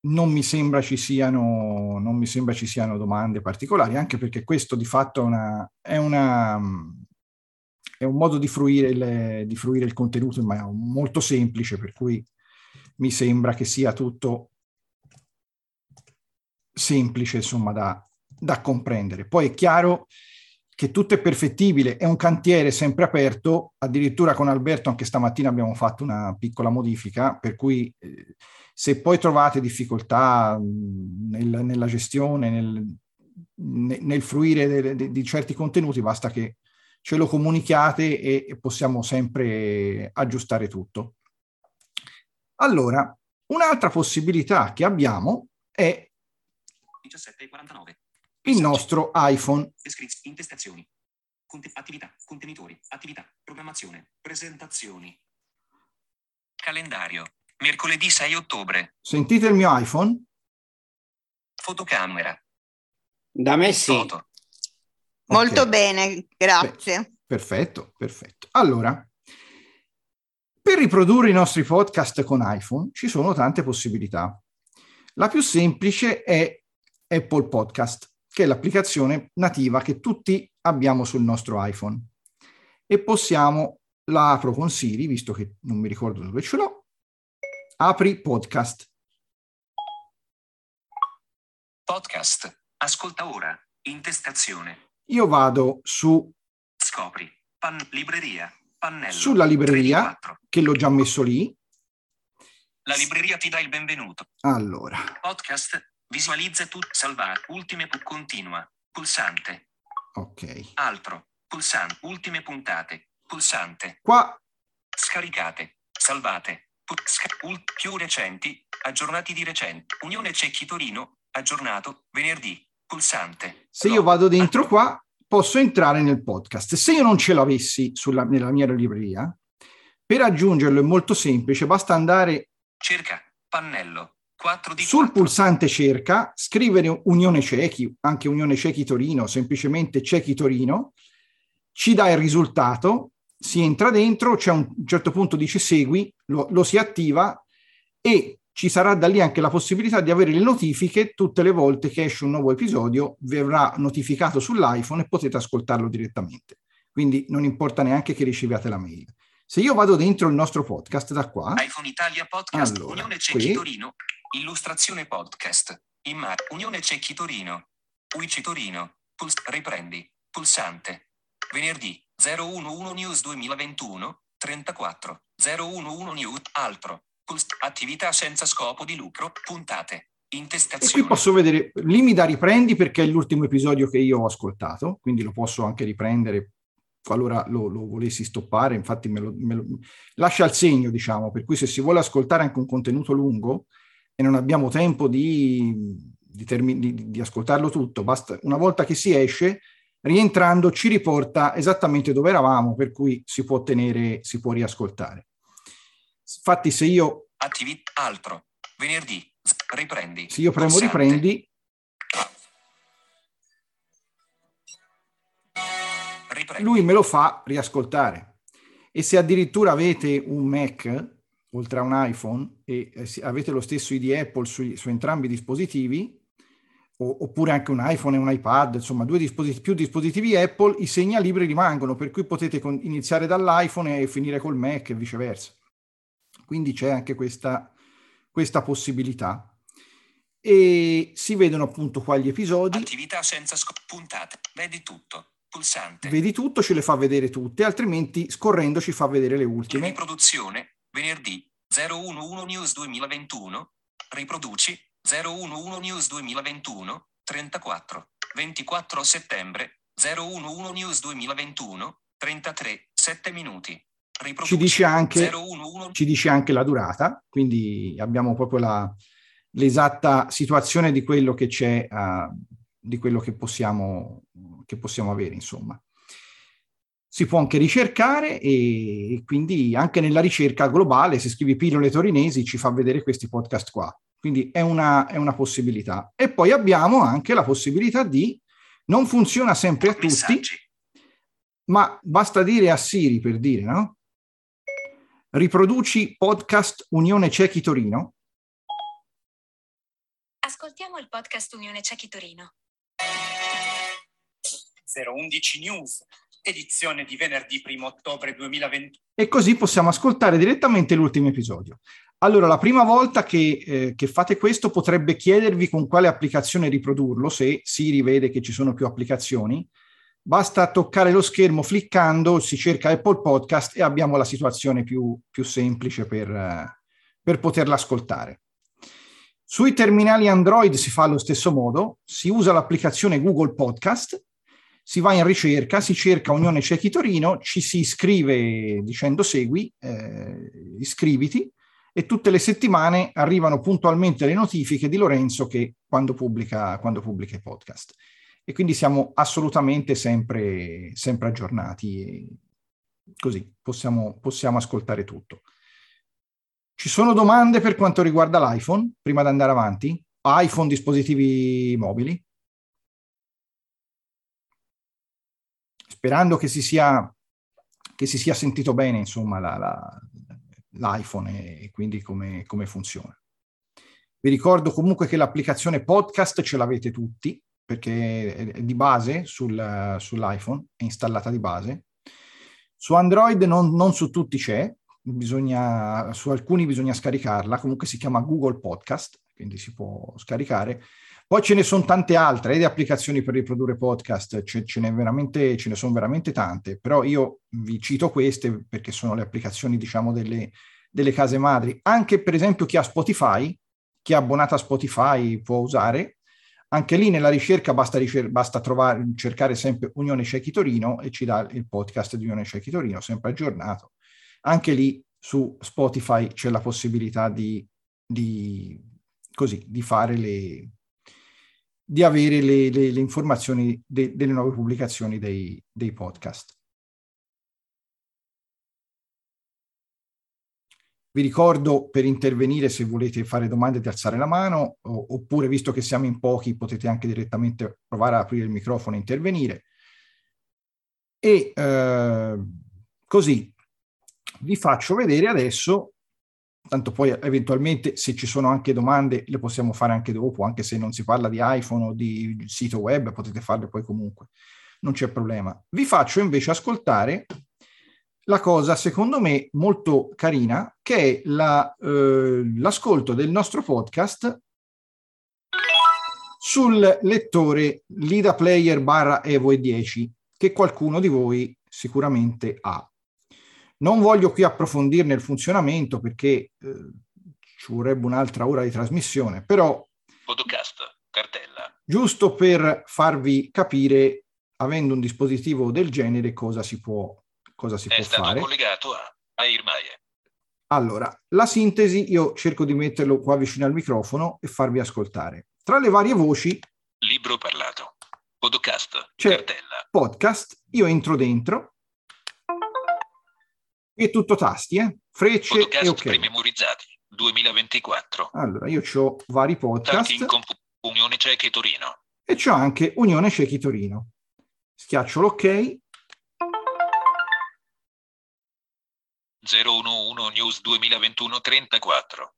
non mi sembra ci siano, non mi sembra ci siano domande particolari, anche perché questo di fatto è, una, è, una, è un modo di fruire, il, di fruire il contenuto maniera molto semplice, per cui mi sembra che sia tutto semplice, insomma, da, da comprendere. Poi è chiaro che tutto è perfettibile, è un cantiere sempre aperto, addirittura con Alberto anche stamattina abbiamo fatto una piccola modifica, per cui eh, se poi trovate difficoltà nel, nella gestione, nel, nel fruire de, de, di certi contenuti, basta che ce lo comunichiate e, e possiamo sempre aggiustare tutto. Allora, un'altra possibilità che abbiamo è 17.49 il nostro iPhone. Intestazioni. Attività, contenitori, attività, programmazione, presentazioni. Calendario. Mercoledì 6 ottobre. Sentite il mio iPhone? Fotocamera. Da me sì. Foto. Molto okay. bene, grazie. Beh, perfetto, perfetto. Allora, per riprodurre i nostri podcast con iPhone ci sono tante possibilità. La più semplice è Apple Podcast che è l'applicazione nativa che tutti abbiamo sul nostro iPhone. E possiamo, la apro con Siri, visto che non mi ricordo dove ce l'ho, apri podcast. Podcast, ascolta ora, intestazione. Io vado su... Scopri, pan, libreria, pannello. Sulla libreria, che l'ho già messo lì. La libreria ti dà il benvenuto. Allora. Podcast, Visualizza tutto, salvare, ultime, continua, pulsante. Ok. Altro, pulsante, ultime puntate, pulsante. Qua. Scaricate, salvate, più recenti, aggiornati di recente. Unione Cecchi Torino, aggiornato, venerdì, pulsante. Se io vado dentro qua, posso entrare nel podcast. Se io non ce l'avessi sulla, nella mia libreria, per aggiungerlo è molto semplice, basta andare... Cerca, pannello, sul pulsante cerca, scrivere Unione Cechi, anche Unione Cechi Torino, semplicemente Cechi Torino, ci dà il risultato, si entra dentro, c'è un, un certo punto dice segui, lo, lo si attiva e ci sarà da lì anche la possibilità di avere le notifiche tutte le volte che esce un nuovo episodio, verrà notificato sull'iPhone e potete ascoltarlo direttamente. Quindi non importa neanche che riceviate la mail. Se io vado dentro il nostro podcast da qua... iPhone Italia Podcast, allora, Unione Cecchi Torino, Illustrazione podcast. Imma- Unione Cecchi Torino. UICI Torino. Puls- riprendi. Pulsante. Venerdì 011 News 2021 34 011 News altro. Attività senza scopo di lucro. Puntate. Intestazione. E qui posso vedere, lì mi da riprendi perché è l'ultimo episodio che io ho ascoltato, quindi lo posso anche riprendere qualora lo, lo volessi stoppare, infatti me lo, me lo, lascia il segno, diciamo, per cui se si vuole ascoltare anche un contenuto lungo, e non abbiamo tempo di, di, termi- di, di ascoltarlo tutto, basta, una volta che si esce, rientrando ci riporta esattamente dove eravamo, per cui si può tenere, si può riascoltare. Infatti se io... Attività altro, venerdì, riprendi. Se io premo Pulsante. riprendi... riprendi. Lui me lo fa riascoltare. E se addirittura avete un Mac, oltre a un iPhone e eh, avete lo stesso ID Apple su, su entrambi i dispositivi, oppure anche un iPhone e un iPad, insomma due dispositivi, più dispositivi Apple, i segnalibri rimangono, per cui potete con, iniziare dall'iPhone e finire col Mac e viceversa. Quindi c'è anche questa, questa possibilità. E si vedono appunto qua gli episodi. Attività senza sc- puntate, vedi tutto. Pulsante. Vedi tutto, ce le fa vedere tutte, altrimenti scorrendo ci fa vedere le ultime. Riproduzione, venerdì 011 News 2021. Riproduci 011 News 2021, 34. 24 settembre 011 News 2021, 33, 7 minuti. Ci dice, anche, 011... ci dice anche la durata, quindi abbiamo proprio la, l'esatta situazione di quello che c'è, uh, di quello che possiamo, che possiamo avere, insomma. Si può anche ricercare e quindi anche nella ricerca globale, se scrivi pillole torinesi, ci fa vedere questi podcast qua. Quindi è una, è una possibilità. E poi abbiamo anche la possibilità di, non funziona sempre a tutti, ma basta dire a Siri per dire, no? Riproduci podcast Unione Cechi Torino Ascoltiamo il podcast Unione Cechi Torino. 011 News, edizione di venerdì 1 ottobre 2020. E così possiamo ascoltare direttamente l'ultimo episodio. Allora, la prima volta che, eh, che, fate questo potrebbe chiedervi con quale applicazione riprodurlo, se si rivede che ci sono più applicazioni. Basta toccare lo schermo fliccando, si cerca Apple Podcast e abbiamo la situazione più, più semplice per, eh, per poterla ascoltare. Sui terminali Android si fa allo stesso modo, si usa l'applicazione Google Podcast, si va in ricerca, si cerca Unione Cechi Torino, ci si iscrive dicendo segui, eh, iscriviti e tutte le settimane arrivano puntualmente le notifiche di Lorenzo che quando pubblica, quando pubblica i podcast. E quindi siamo assolutamente sempre, sempre aggiornati, così possiamo, possiamo ascoltare tutto. Ci sono domande per quanto riguarda l'iPhone, prima di andare avanti? iPhone, dispositivi mobili? Sperando che si sia, che si sia sentito bene, insomma, la, la, l'iPhone e quindi come, come funziona. Vi ricordo comunque che l'applicazione podcast ce l'avete tutti, perché è di base sul, sull'iPhone, è installata di base. Su Android non, non su tutti c'è, bisogna, su alcuni bisogna scaricarla, comunque si chiama Google Podcast, quindi si può scaricare. Poi ce ne sono tante altre eh, di applicazioni per riprodurre podcast, ce, ce, ne ce ne sono veramente tante, però io vi cito queste perché sono le applicazioni, diciamo, delle, delle case madri. Anche per esempio chi ha Spotify, chi è abbonato a Spotify può usare. Anche lì nella ricerca basta, ricer- basta trovare, cercare sempre Unione Cechi Torino e ci dà il podcast di Unione Cechi Torino, sempre aggiornato anche lì su Spotify c'è la possibilità di, di, così, di fare le, di avere le, le, le informazioni de, delle nuove pubblicazioni dei, dei, podcast. Vi ricordo per intervenire se volete fare domande di alzare la mano oppure visto che siamo in pochi potete anche direttamente provare a aprire il microfono e intervenire. E eh, così vi faccio vedere adesso, tanto poi eventualmente se ci sono anche domande le possiamo fare anche dopo, anche se non si parla di iPhone o di sito web, potete farle poi comunque, non c'è problema. Vi faccio invece ascoltare la cosa, secondo me, molto carina, che è la, eh, l'ascolto del nostro podcast sul lettore Lida Player barra Evo E10, che qualcuno di voi sicuramente ha. Non voglio qui approfondirne il funzionamento perché eh, ci vorrebbe un'altra ora di trasmissione, però... Podcast, cartella. Giusto per farvi capire, avendo un dispositivo del genere, cosa si può, cosa si È può stato fare. collegato a Airmaie. Allora, la sintesi, io cerco di metterlo qua vicino al microfono e farvi ascoltare. Tra le varie voci... Libro parlato. Podcast, cartella. Podcast, io entro dentro è tutto tasti, eh? Frecce podcast e ok. prememorizzati 2024. Allora, io ho vari podcast. Comp- Unione Cechi Torino. E c'ho anche Unione Cechi Torino. Schiaccio l'ok. 011 News 2021 34.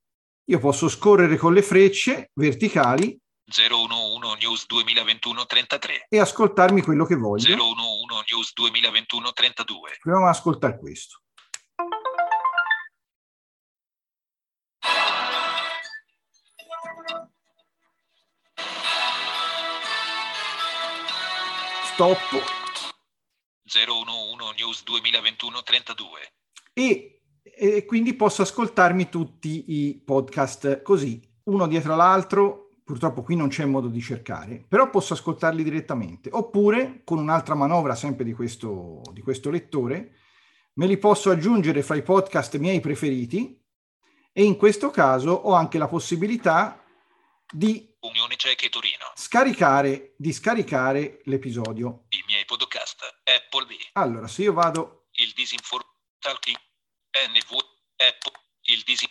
Io posso scorrere con le frecce verticali. 011 News 2021 33 e ascoltarmi quello che voglio. 011 News 2021 32 Proviamo ad ascoltare questo. Stop. 011 News 2021 32 E, e quindi posso ascoltarmi tutti i podcast così, uno dietro l'altro. Purtroppo qui non c'è modo di cercare, però posso ascoltarli direttamente. Oppure, con un'altra manovra sempre di questo, di questo lettore, me li posso aggiungere fra i podcast miei preferiti e in questo caso ho anche la possibilità di Unione Ceche Torino. Scaricare, di scaricare l'episodio. I miei podcast Apple V Allora, se io vado Il Disinform Talking NV Apple Il Disin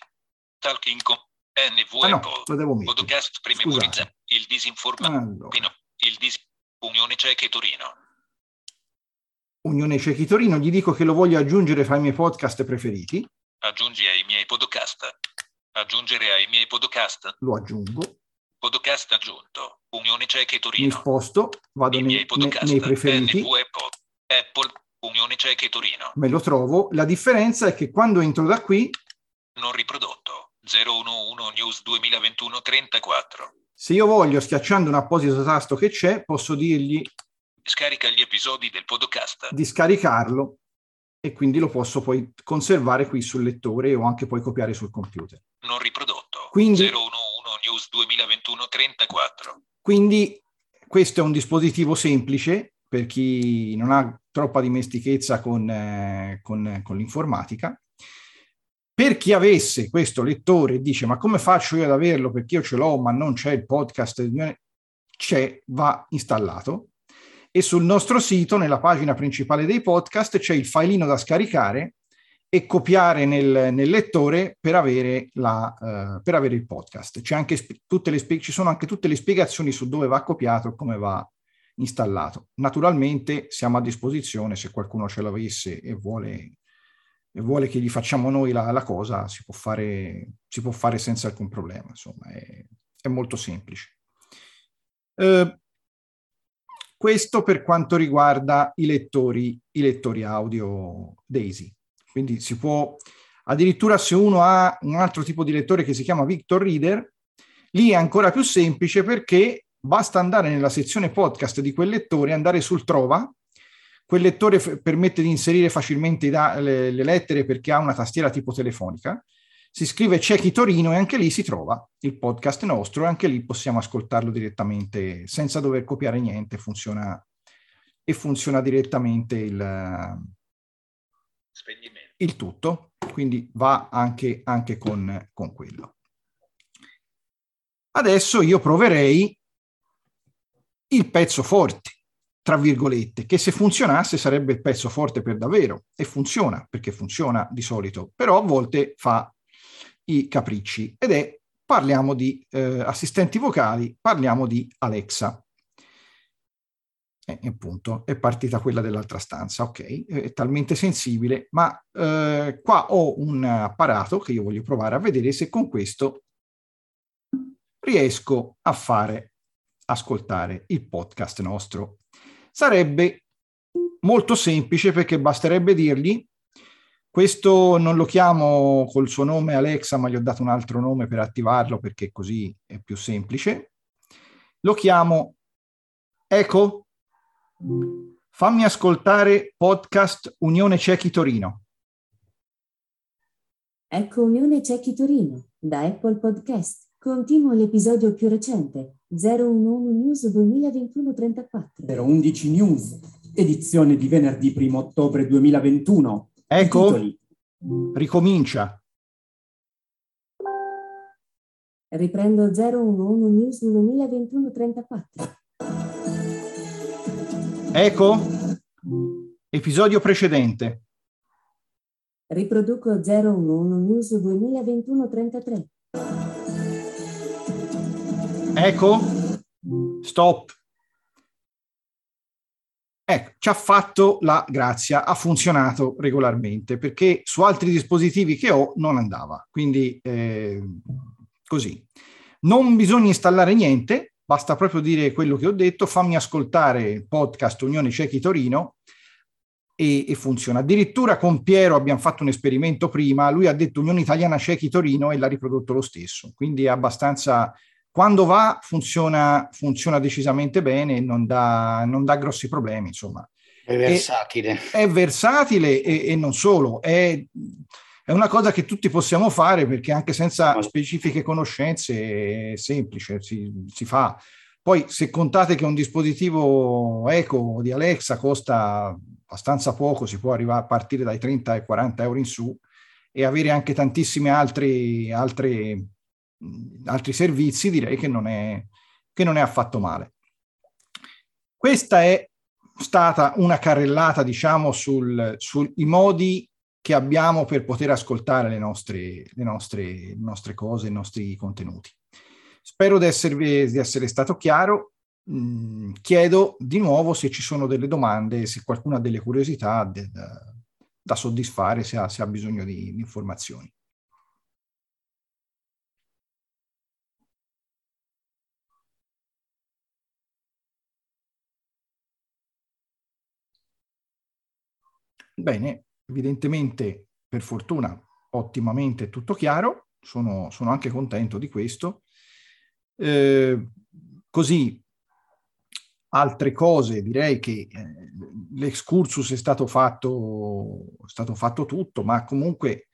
Talking con NV Ah, Apple. lo devo mettere. Podcast Scusate. Prememorizza Il Disinforma Allora. Il Dis Unione Ceche Torino. Unione Cechi Torino, gli dico che lo voglio aggiungere fra i miei podcast preferiti, Aggiungi ai miei podcast. Aggiungere ai miei podcast. Lo aggiungo, Podcast aggiunto. Unione Ceche mi Torino. Sposto, vado I nei, miei nei- podcast. nei preferiti, NV Apple Apple Unione Ceche Torino. Me lo trovo. La differenza è che quando entro da qui, Non riprodotto. 011 News 2021 34 se io voglio, schiacciando un apposito tasto che c'è, posso dirgli Scarica gli episodi del podcast. di scaricarlo e quindi lo posso poi conservare qui sul lettore o anche poi copiare sul computer. Non riprodotto. Quindi- 011 News 2021 34 Quindi questo è un dispositivo semplice per chi non ha troppa dimestichezza con, eh, con- con l'informatica. Per chi avesse questo lettore e dice ma come faccio io ad averlo? Perché io ce l'ho ma non c'è il podcast, c'è, va installato. E sul nostro sito, nella pagina principale dei podcast, c'è il filino da scaricare e copiare nel, nel lettore per avere, la, eh, per avere il podcast. C'è anche sp- tutte le spie- ci sono anche tutte le spiegazioni su dove va copiato e come va installato. Naturalmente siamo a disposizione se qualcuno ce l'avesse e vuole, e vuole che gli facciamo noi la, la cosa, si può, fare, si può fare senza alcun problema, insomma, è, è molto semplice. Eh, questo per quanto riguarda i lettori, i lettori audio Daisy. Quindi si può, addirittura se uno ha un altro tipo di lettore che si chiama Victor Reader, lì è ancora più semplice perché basta andare nella sezione podcast di quel lettore, andare sul trova, quel lettore f- permette di inserire facilmente da- le, le lettere perché ha una tastiera tipo telefonica, si scrive Ciechi Torino e anche lì si trova il podcast nostro e anche lì possiamo ascoltarlo direttamente senza dover copiare niente, funziona e funziona direttamente il, Spegnimento il tutto, quindi va anche, anche con, con quello. Adesso io proverei il pezzo forte, tra virgolette, che se funzionasse sarebbe il pezzo forte per davvero e funziona, perché funziona di solito, però a volte fa i capricci ed è, parliamo di eh, assistenti vocali, parliamo di Alexa. E appunto è partita quella dell'altra stanza, ok, è talmente sensibile, ma eh, qua ho un apparato che io voglio provare a vedere se con questo riesco a fare ascoltare il podcast nostro. Sarebbe molto semplice perché basterebbe dirgli questo non lo chiamo col suo nome Alexa, ma gli ho dato un altro nome per attivarlo perché così è più semplice. Lo chiamo Eco, fammi ascoltare podcast Unione Cechi Torino. Ecco Unione Cechi Torino, da Apple Podcast. Continua l'episodio più recente, 011 News 2021-34. 011 News, edizione di venerdì 1 ottobre 2021. Ecco, Titoli. ricomincia. Riprendo 011 News 2021-34. Ecco, episodio precedente. Riproduco 011 News 2021-33. Ecco, stop. Ecco, ci ha fatto la grazia, ha funzionato regolarmente perché su altri dispositivi che ho non andava. Quindi eh, così. Non bisogna installare niente, basta proprio dire quello che ho detto, fammi ascoltare il podcast Unione Cechi Torino e, e, funziona. Addirittura con Piero abbiamo fatto un esperimento prima, lui ha detto Unione Italiana Cechi Torino e l'ha riprodotto lo stesso, quindi è abbastanza... Quando va funziona, funziona decisamente bene e non dà, non dà grossi problemi, insomma. È versatile. È, è versatile e, e, non solo, è, è, una cosa che tutti possiamo fare perché anche senza specifiche conoscenze è semplice, si, si fa. Poi se contate che un dispositivo eco di Alexa costa abbastanza poco, si può arrivare a partire dai 30 ai 40 euro in su e avere anche tantissimi altri, altri, altri servizi, direi che non, è, che non è affatto male. Questa è stata una carrellata, diciamo, sul, sui modi che abbiamo per poter ascoltare le nostre, le nostre, le nostre cose, i nostri contenuti. Spero di, esservi, di essere stato chiaro. Mm, chiedo di nuovo se ci sono delle domande, se qualcuno ha delle curiosità da, da, soddisfare, se ha, se ha bisogno di, di informazioni. Bene, evidentemente, per fortuna, ottimamente tutto chiaro, sono, sono anche contento di questo. Eh, così, altre cose, direi che eh, l'excursus è stato fatto, è stato fatto tutto, ma comunque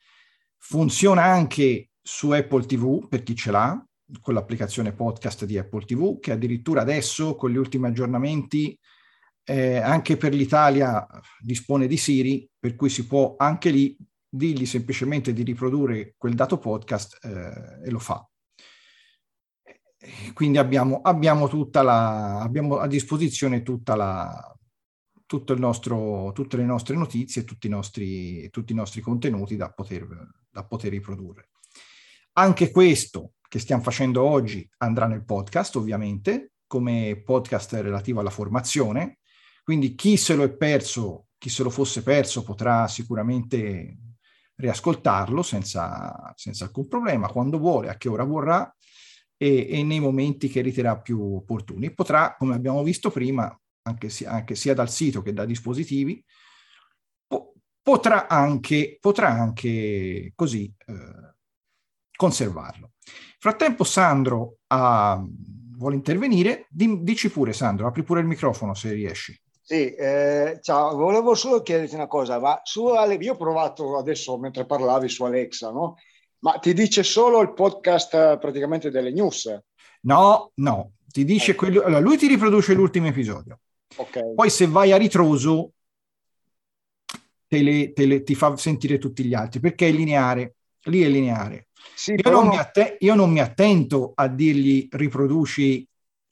funziona anche su Apple TV per chi ce l'ha, con l'applicazione podcast di Apple TV, che addirittura adesso con gli ultimi aggiornamenti eh, anche per l'Italia dispone di Siri, per cui si può anche lì dirgli semplicemente di riprodurre quel dato podcast eh, e lo fa. Quindi abbiamo, abbiamo, la, abbiamo a disposizione la, nostro, tutte le nostre notizie, tutti i nostri, tutti i nostri contenuti da poter, da poter riprodurre. Anche questo che stiamo facendo oggi andrà nel podcast, ovviamente, come podcast relativo alla formazione, quindi chi se lo è perso, chi se lo fosse perso potrà sicuramente riascoltarlo senza, senza alcun problema, quando vuole, a che ora vorrà e, e, nei momenti che riterrà più opportuni. Potrà, come abbiamo visto prima, anche anche sia dal sito che da dispositivi, po- potrà, anche, potrà anche così eh, conservarlo. Frattempo Sandro ha, vuole intervenire, dici pure Sandro, apri pure il microfono se riesci. Sì, eh, ciao, volevo solo chiederti una cosa, ma su Ale, io ho provato adesso mentre parlavi su Alexa, no? Ma ti dice solo il podcast praticamente delle news? No, no, ti dice quello, allora lui ti riproduce l'ultimo episodio. Okay. Poi se vai a ritroso te le, te le, ti fa sentire tutti gli altri perché è lineare, lì è lineare. Sì, io, non non... Atten- io non mi attento a dirgli riproduci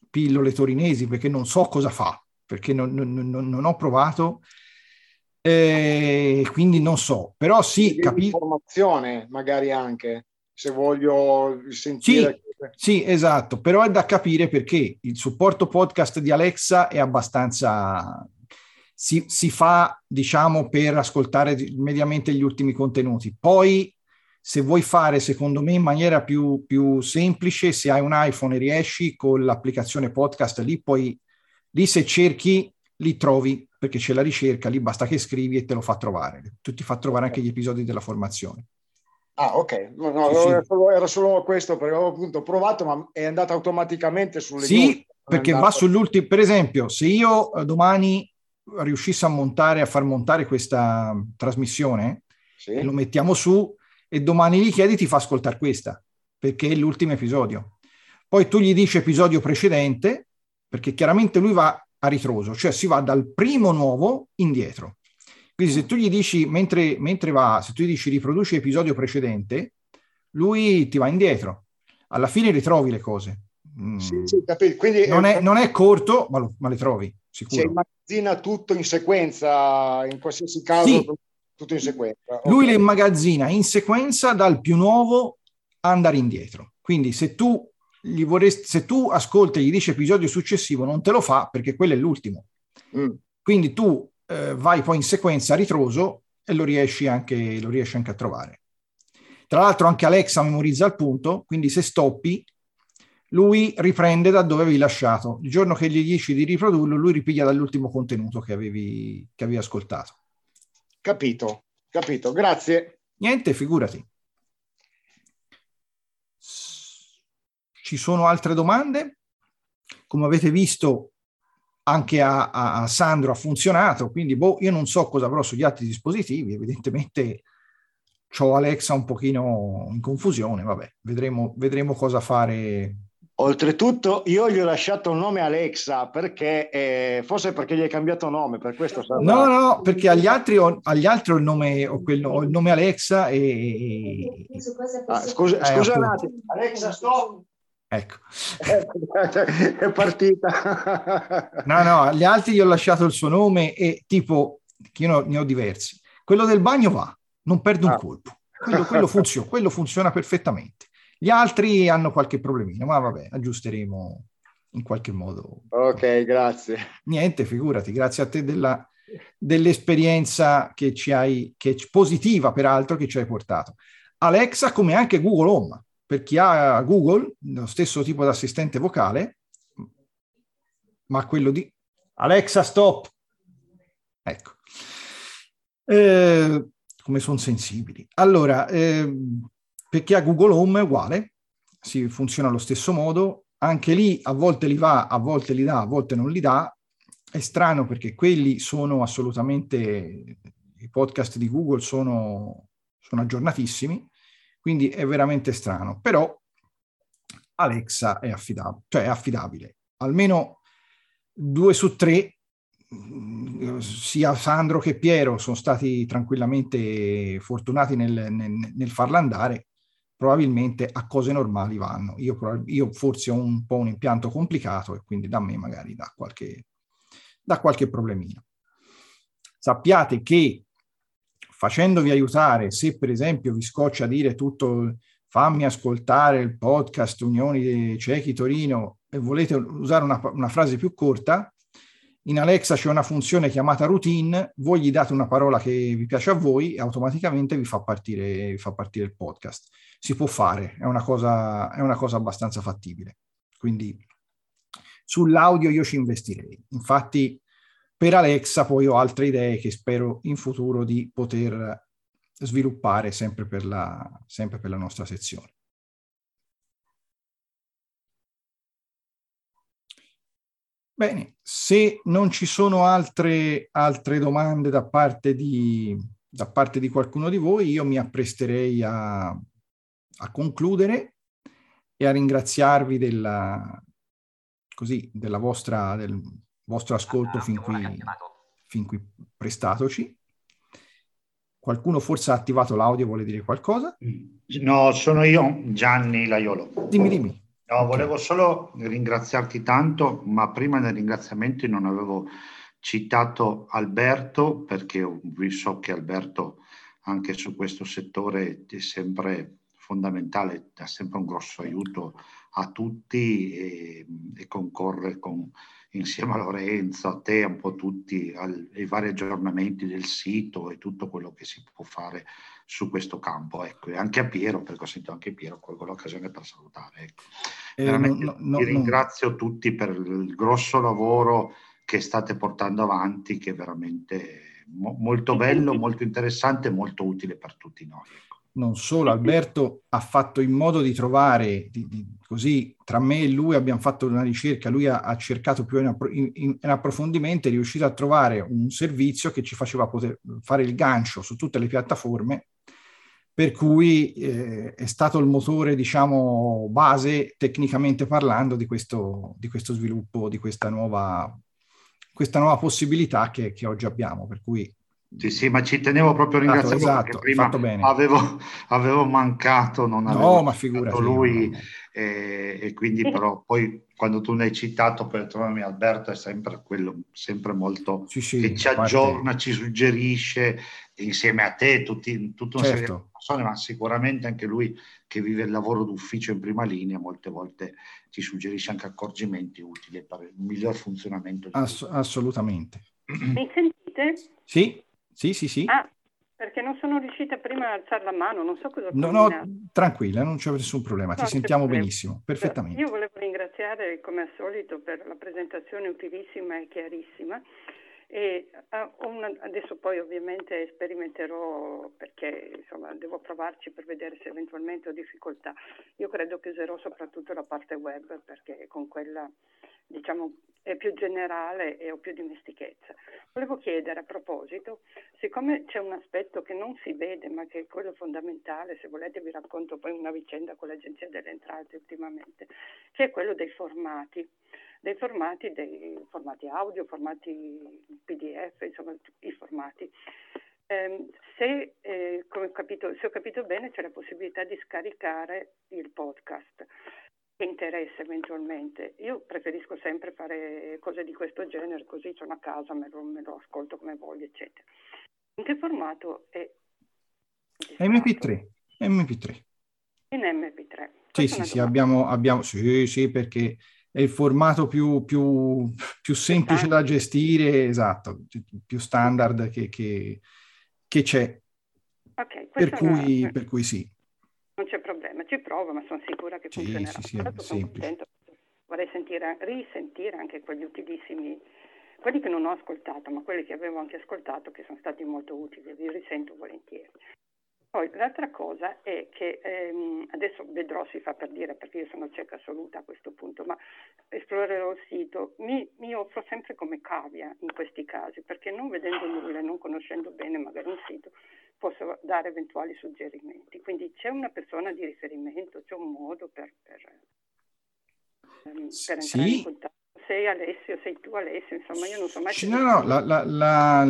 pillole torinesi perché non so cosa fa perché non, non, non, ho provato, eh, quindi non so, però sì, capisco. Informazione magari anche, se voglio sentire... Sì, sì, esatto, però è da capire perché il supporto podcast di Alexa è abbastanza... Si, si fa, diciamo, per ascoltare mediamente gli ultimi contenuti. Poi se vuoi fare, secondo me, in maniera più, più, semplice, se hai un iPhone e riesci con l'applicazione podcast, lì puoi Lì se cerchi, li trovi perché c'è la ricerca, lì basta che scrivi e te lo fa trovare. Tu ti fa trovare anche gli episodi della formazione. Ah, ok. No, no, sì, era, solo, era, solo, questo perché avevo appunto provato, ma è andata automaticamente sulle Sì, news, perché va sull'ultimo. Per esempio, se io eh, domani riuscissi a montare, a far montare questa trasmissione, sì. lo mettiamo su e domani gli chiedi, ti fa ascoltare questa perché è l'ultimo episodio. Poi tu gli dici episodio precedente perché chiaramente lui va a ritroso, cioè si va dal primo nuovo indietro. Quindi se tu gli dici, mentre, mentre va, se tu gli dici riproduci l'episodio precedente, lui ti va indietro. Alla fine ritrovi le cose. Mm. Sì, sì, Quindi non, è, non è corto, ma, lo, ma, le trovi, sicuro. Si immagazzina tutto in sequenza, in qualsiasi caso, sì. tutto in sequenza. Lui okay. le immagazzina in sequenza dal più nuovo andare indietro. Quindi se tu vorresti, se tu ascolti e gli dici episodio successivo, non te lo fa perché quello è l'ultimo. Mm. Quindi tu eh, vai poi in sequenza a ritroso e lo riesci, anche, lo riesci anche a trovare. Tra l'altro anche Alexa memorizza il punto, quindi se stoppi, lui riprende da dove avevi lasciato. Il giorno che gli dici di riprodurlo, lui ripiglia dall'ultimo contenuto che avevi, che avevi ascoltato. Capito, capito. Grazie. Niente, figurati. Ci sono altre domande? Come avete visto, anche a, a, Sandro ha funzionato, quindi boh, io non so cosa avrò sugli altri dispositivi, evidentemente ho Alexa un pochino in confusione, vabbè, vedremo, vedremo cosa fare. Oltretutto io gli ho lasciato il nome Alexa perché, eh, forse perché gli hai cambiato nome, per questo sarà... No, no, perché agli altri ho, agli altri ho, il, nome, ho, quel, ho il nome Alexa e... Ah, scusa, eh, scusa un attimo, Alexa, stop! Ecco. (laughs) È partita. (laughs) no, no, agli altri gli ho lasciato il suo nome e tipo, che io ne ho diversi. Quello del bagno va, non perdo un ah. colpo. Quello, quello, funziona, quello funziona perfettamente. Gli altri hanno qualche problemino, ma vabbè, aggiusteremo in qualche modo. Ok, grazie. Niente, figurati, grazie a te della, dell'esperienza che ci hai, che positiva peraltro, che ci hai portato. Alexa, come anche Google Home per chi ha Google, lo stesso tipo di assistente vocale, ma quello di Alexa stop. Ecco. Eh, come sono sensibili. Allora, eh, per chi ha Google Home è uguale, si funziona allo stesso modo, anche lì a volte li va, a volte li dà, a volte non li dà. È strano perché quelli sono assolutamente, i podcast di Google sono, sono aggiornatissimi, quindi è veramente strano, però Alexa è affidabile, cioè è affidabile. Almeno due su tre, mm, sia Sandro che Piero, sono stati tranquillamente fortunati nel, nel, nel farla andare. Probabilmente a cose normali vanno. Io, io, forse ho un po' un impianto complicato e quindi da me magari dà qualche, dà qualche problemino. Sappiate che facendovi aiutare, se per esempio vi scoccia dire tutto, fammi ascoltare il podcast Unioni dei Ciechi Torino e volete usare una, una frase più corta, in Alexa c'è una funzione chiamata routine, voi gli date una parola che vi piace a voi e automaticamente vi fa partire, vi fa partire il podcast. Si può fare, è una, cosa, è una cosa abbastanza fattibile. Quindi sull'audio io ci investirei. Infatti per Alexa poi ho altre idee che spero in futuro di poter sviluppare sempre per la, sempre per la nostra sezione. Bene, se non ci sono altre, altre domande da parte, di, da parte di qualcuno di voi, io mi appresterei a, a concludere e a ringraziarvi della, così, della vostra, del, vostro ascolto fin qui, fin qui prestatoci. Qualcuno forse ha attivato l'audio, vuole dire qualcosa? No, sono io, Gianni Laiolo. Dimmi, dimmi. No, okay. volevo solo ringraziarti tanto, ma prima del ringraziamento non avevo citato Alberto, perché so che Alberto anche su questo settore è sempre fondamentale, dà sempre un grosso aiuto a tutti e, e concorre con, insieme a Lorenzo, a te, un po' tutti, al, ai vari aggiornamenti del sito e tutto quello che si può fare su questo campo. Ecco. E anche a Piero, perché ho sentito anche Piero, colgo l'occasione per salutare. Ecco. Eh, Veramente no, no, vi ringrazio no. tutti per il grosso lavoro che state portando avanti, che è veramente mo- molto bello, molto interessante e molto utile per tutti noi. Ecco non solo, Alberto ha fatto in modo di trovare, di, di, così tra me e lui abbiamo fatto una ricerca, lui ha, ha cercato più in, in, in, approfondimento, è riuscito a trovare un servizio che ci faceva poter fare il gancio su tutte le piattaforme, per cui eh, è stato il motore, diciamo, base tecnicamente parlando di questo, di questo sviluppo, di questa nuova, questa nuova possibilità che, che oggi abbiamo, per cui sì, sì, ma ci tenevo proprio a ringraziare esatto, prima avevo, avevo, mancato, non avevo no, ma figurati, lui no. e, e, quindi però poi quando tu ne hai citato per trovarmi Alberto è sempre quello, sempre molto sì, sì, che ci aggiorna, parte... ci suggerisce insieme a te, tutti, tutta una certo. serie di persone, ma sicuramente anche lui che vive il lavoro d'ufficio in prima linea, molte volte ti suggerisce anche accorgimenti utili per il miglior funzionamento. Ass- assolutamente. Mi sentite? Sì. Sì, sì, sì. Ah, Perché non sono riuscita prima a alzare la mano, non so cosa No, no, tranquilla, non c'è nessun problema, No, ti sentiamo problema. benissimo, perfettamente. Io volevo ringraziare come al solito per la presentazione utilissima e chiarissima. E ah, una- adesso poi ovviamente sperimenterò perché insomma devo provarci per vedere se eventualmente ho difficoltà. Io credo che userò soprattutto la parte web perché con quella diciamo è più generale e ho più dimestichezza. Volevo chiedere a proposito, siccome c'è un aspetto che non si vede ma che è quello fondamentale, se volete vi racconto poi una vicenda con l'Agenzia delle Entrate ultimamente, che è quello dei formati dei formati, dei formati audio, formati PDF, insomma tutti i formati. Ehm, se, eh, come ho capito, se ho capito bene c'è la possibilità di scaricare il podcast che interessa eventualmente. Io preferisco sempre fare cose di questo genere, così sono a casa, me lo, me lo ascolto come voglio, eccetera. In che formato è MP3, MP3. in MP3? Sì, sì, sì, abbiamo, abbiamo, sì, sì, perché è il formato più, più, più semplice da gestire, esatto, più standard che, che- che c'è, Ok, per cui, per cui sì. Non c'è problema, ci provo, ma sono sicura che Sì, funzionerà. sì, sì, semplice. contenta, vorrei sentire, risentire anche quegli utilissimi, quelli che non ho ascoltato, ma quelli che avevo anche ascoltato, che sono stati molto utili, li risento volentieri. Poi l'altra cosa è che ehm, adesso vedrò si fa per dire perché io sono cieca assoluta a questo punto, ma esplorerò il sito. Mi, mi offro sempre come cavia in questi casi perché non vedendo nulla e non conoscendo bene magari un sito posso dare eventuali suggerimenti. Quindi c'è una persona di riferimento, c'è un modo per, per, ehm, per entrare Sì. in contatto. Sei Alessio, sei tu Alessio, insomma io non so mai No, no, la, la- la-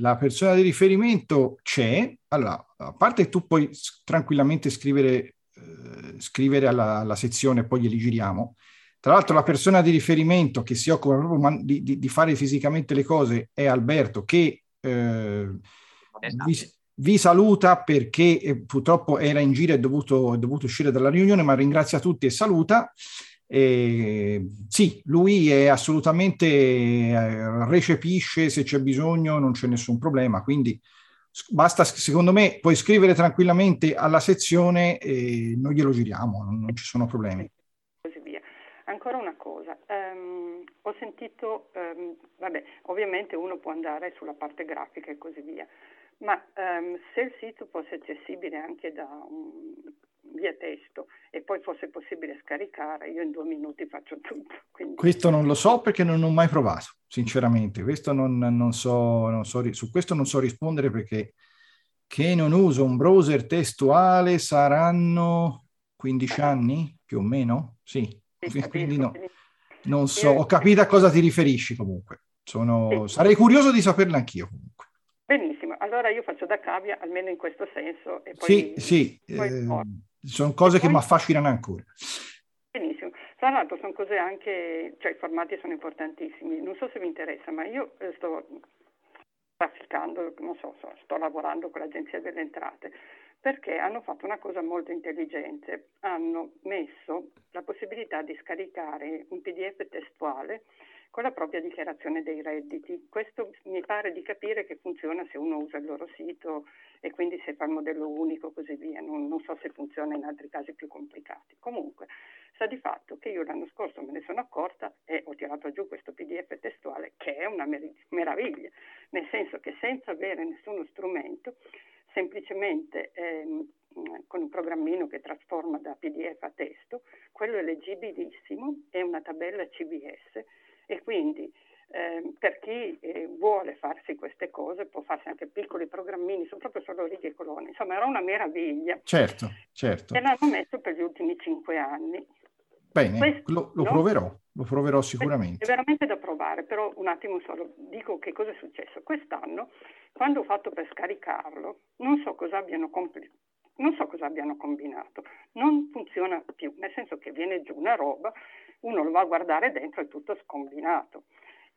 la persona di riferimento c'è. Allora, a parte tu puoi tranquillamente scrivere, eh, scrivere alla, alla sezione, poi glieli giriamo. Tra l'altro la persona di riferimento che si occupa proprio man- di, di- di fare fisicamente le cose è Alberto, che eh, vi, vi saluta perché eh, purtroppo era in giro e è dovuto, è dovuto uscire dalla riunione, ma ringrazia tutti e saluta. E sì, lui è assolutamente eh, recepisce se c'è bisogno, non c'è nessun problema. Quindi basta, secondo me, puoi scrivere tranquillamente alla sezione e noi glielo giriamo, non, ci sono problemi. Ancora una cosa, ehm, ho sentito, ehm, vabbè, ovviamente uno può andare sulla parte grafica e così via, ma ehm, se il sito fosse accessibile anche da un- via testo e poi fosse possibile scaricare, io in due minuti faccio tutto. (laughs) Quindi, Questo non lo so perché non ho mai provato, sinceramente. Questo non, non so, non so su questo non so rispondere perché che non uso un browser testuale saranno 15 anni più o meno? Sì, quindi no, non so. Ho capito a cosa ti riferisci comunque. Sono, sarei curioso di saperlo anch'io comunque. benissimo, allora io faccio da cavia almeno in questo senso e poi... Sì, sì, poi eh, sono cose che mi affascinano ancora. Benissimo. Tra l'altro sono cose anche, cioè i formati sono importantissimi. Non so se vi interessa, ma io eh, sto trafficando, non so, sto lavorando con l'Agenzia delle Entrate perché hanno fatto una cosa molto intelligente. Hanno messo la possibilità di scaricare un PDF testuale con la propria dichiarazione dei redditi. Questo mi pare di capire che funziona se uno usa il loro sito e quindi se fa il modello unico e così via. Non, non so se funziona in altri casi più complicati. Comunque, sta di fatto che io l'anno scorso me ne sono accorta e ho tirato giù questo PDF testuale che è una meraviglia, nel senso che senza avere nessuno strumento, semplicemente ehm, con un programmino che trasforma da PDF a testo, quello è leggibilissimo, è una tabella CBS e quindi ehm, per chi eh, vuole farsi queste cose può farsi anche piccoli programmini, sono proprio solo righe e colonne, insomma era una meraviglia. Certo, certo. E l'hanno messo per gli ultimi cinque anni. Bene, Questo, lo, lo no? proverò, lo proverò È sicuramente. veramente da provare, però un attimo solo dico che cosa è successo. Quest'anno, quando ho fatto per scaricarlo, non so cosa abbiano compl- non so cosa abbiano combinato, non funziona più, nel senso che viene giù una roba, uno lo va a guardare dentro è tutto scombinato.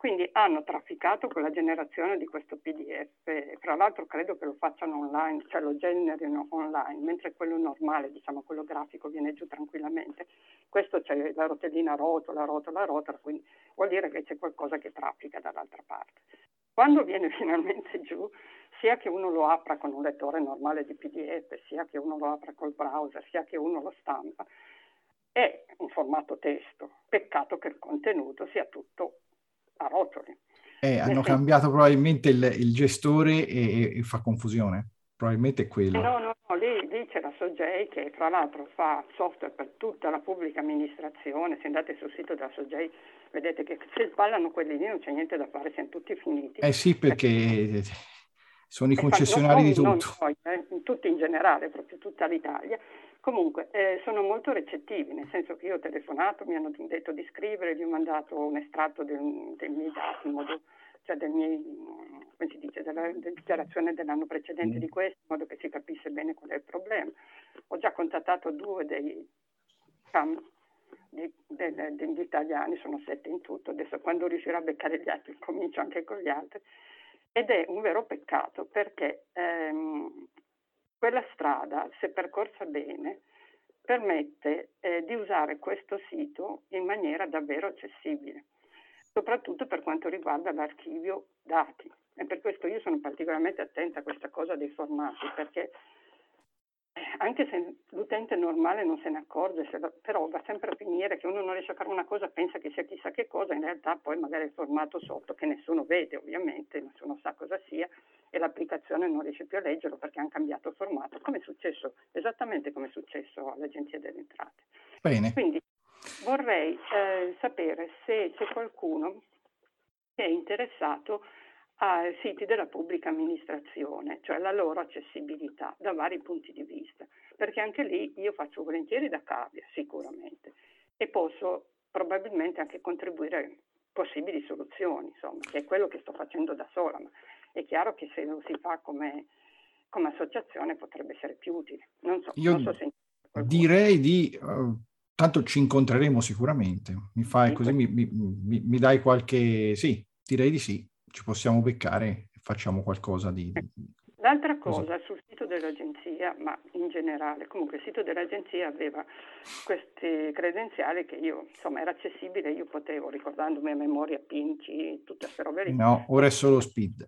Quindi hanno trafficato con la generazione di questo PDF, fra l'altro credo che lo facciano online, cioè lo generino online, mentre quello normale, diciamo quello grafico, viene giù tranquillamente. Questo c'è la rotellina rotola, rotola, rotola, quindi vuol dire che c'è qualcosa che traffica dall'altra parte. Quando viene (laughs) finalmente giù, sia che uno lo apra con un lettore normale di PDF, sia che uno lo apra col browser, sia che uno lo stampa, è in formato testo. Peccato che il contenuto sia tutto a rotoli. Eh, hanno (laughs) cambiato probabilmente il, il gestore e, e, fa confusione. Probabilmente è quello. No, no, no, lì, lì c'è la Sogei che tra l'altro fa software per tutta la pubblica amministrazione. Se andate sul sito della Sogei vedete che se sballano quelli lì non c'è niente da fare, siamo tutti finiti. Eh sì, perché sono i concessionari di tutto. Non noi, eh, tutti in generale, proprio tutta l'Italia. Comunque, eh, sono molto recettivi, nel senso che io ho telefonato, mi hanno detto di scrivere, gli ho mandato un estratto del, dei miei dati, in modo, cioè del miei, come si dice, della, della dichiarazione dell'anno precedente mm. di questo, in modo che si capisse bene qual è il problema. Ho già contattato due dei CAM di, de, de, degli italiani, sono sette in tutto, adesso quando riuscirò a beccare gli altri comincio anche con gli altri. Ed è un vero peccato perché ehm, quella strada, se percorsa bene, permette eh, di usare questo sito in maniera davvero accessibile, soprattutto per quanto riguarda l'archivio dati. E per questo io sono particolarmente attenta a questa cosa dei formati, perché anche se l'utente normale non se ne accorge, se lo, però va sempre a finire che uno non riesce a fare una cosa, pensa che sia chissà che cosa, in realtà poi magari il formato sotto, che nessuno vede ovviamente, nessuno sa cosa sia, l'applicazione non riesce più a leggerlo perché hanno cambiato formato, come è successo, esattamente come è successo all'Agenzia delle Entrate. Bene. Quindi vorrei eh, sapere se c'è qualcuno che è interessato ai siti della pubblica amministrazione, cioè la loro accessibilità da vari punti di vista, perché anche lì io faccio volentieri da cavia, sicuramente, e posso probabilmente anche contribuire a possibili soluzioni, insomma, che è quello che sto facendo da sola, ma è chiaro che se lo si fa come, come associazione potrebbe essere più utile. Non so, io non so se direi di... Uh, tanto ci incontreremo sicuramente, mi fai sì, così, mi, mi, mi, dai qualche... sì, direi di sì ci possiamo beccare e facciamo qualcosa di... L'altra cosa, sul sito dell'agenzia, ma in generale, comunque il sito dell'agenzia aveva questi credenziali che io, insomma, era accessibile, io potevo, ricordandomi a memoria Pinci, tutte queste robe lì. No, ora è solo Speed.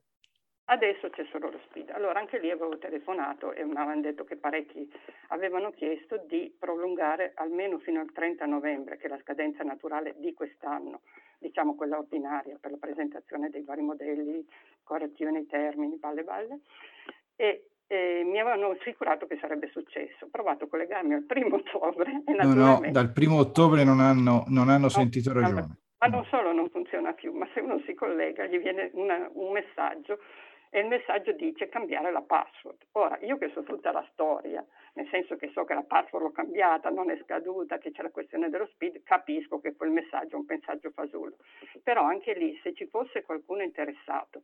Adesso c'è solo lo speed. Allora anche lì avevo telefonato e mi avevano detto che parecchi avevano chiesto di prolungare almeno fino al 30 novembre, che è la scadenza naturale di quest'anno, diciamo quella ordinaria per la presentazione dei vari modelli, correzione dei termini, balle balle. E, e mi avevano assicurato che sarebbe successo. Ho provato a collegarmi al primo (laughs) ottobre e. No, no, dal primo ottobre non hanno, non hanno no, sentito ragione. Ma non solo non funziona più, ma se uno si collega gli viene una, un messaggio e il messaggio dice cambiare la password. Ora, io che so tutta la storia, nel senso che so che la password l'ho cambiata, non è scaduta, che c'è la questione dello speed, capisco che quel messaggio è un messaggio fasullo. Però anche lì, se ci fosse qualcuno interessato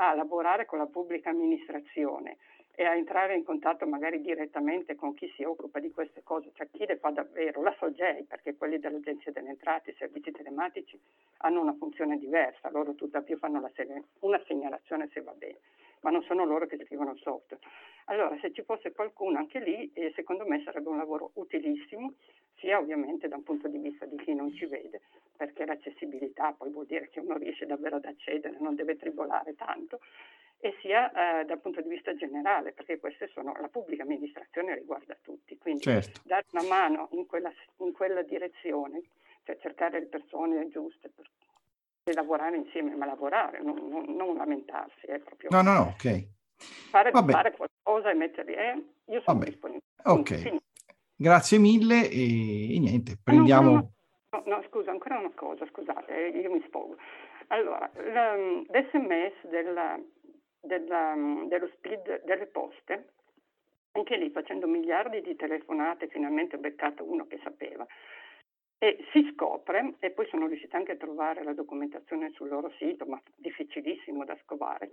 a lavorare con la pubblica amministrazione e a entrare in contatto magari direttamente con chi si occupa di queste cose, cioè chi le fa davvero, la SOGEI, perché quelli dell'Agenzia delle Entrate, i servizi telematici, hanno una funzione diversa, loro tutt'al più fanno seg- una segnalazione se va bene, ma non sono loro che scrivono il software. Allora, se ci fosse qualcuno anche lì, eh, secondo me sarebbe un lavoro utilissimo, sia ovviamente da un punto di vista di chi non ci vede, perché l'accessibilità poi vuol dire che uno riesce davvero ad accedere, non deve tribolare tanto, e sia eh, dal punto di vista generale, perché queste sono, la pubblica amministrazione riguarda tutti, quindi certo. dare una mano in quella, in quella, direzione, cioè cercare le persone giuste per, per lavorare insieme, ma lavorare, non, non, non lamentarsi, è proprio... No, no, no, ok. Fare, fare qualcosa e metterli, eh, io sono Vabbè. disponibile. Ok, Quindi, grazie mille e, e niente, prendiamo... No, no, no, scusa, ancora una cosa, scusate, eh, io mi spogo. Allora, l'SMS della, della, dello speed delle poste, anche lì facendo miliardi di telefonate, finalmente ho beccato uno che sapeva, e si scopre, e poi sono riuscita anche a trovare la documentazione sul loro sito, ma difficilissimo da scovare,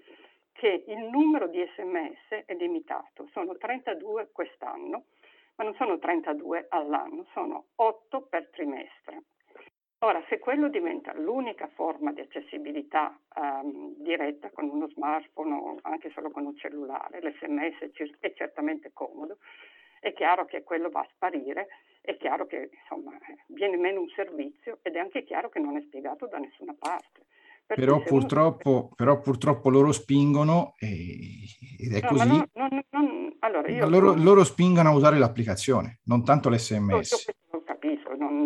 che il numero di sms è limitato, sono 32 quest'anno, ma non sono 32 all'anno, sono 8 per trimestre. Ora, se quello diventa l'unica forma di accessibilità um, diretta con uno smartphone o anche solo con un cellulare, l'SMS è certamente comodo, è chiaro che quello va a sparire, è chiaro che insomma, viene meno un servizio ed è anche chiaro che non è spiegato da nessuna parte. Per Però se uno- purtroppo, però purtroppo loro spingono e- ed è No, così. non- non- allora io loro, loro spingono a usare l'applicazione, non tanto l'SMS.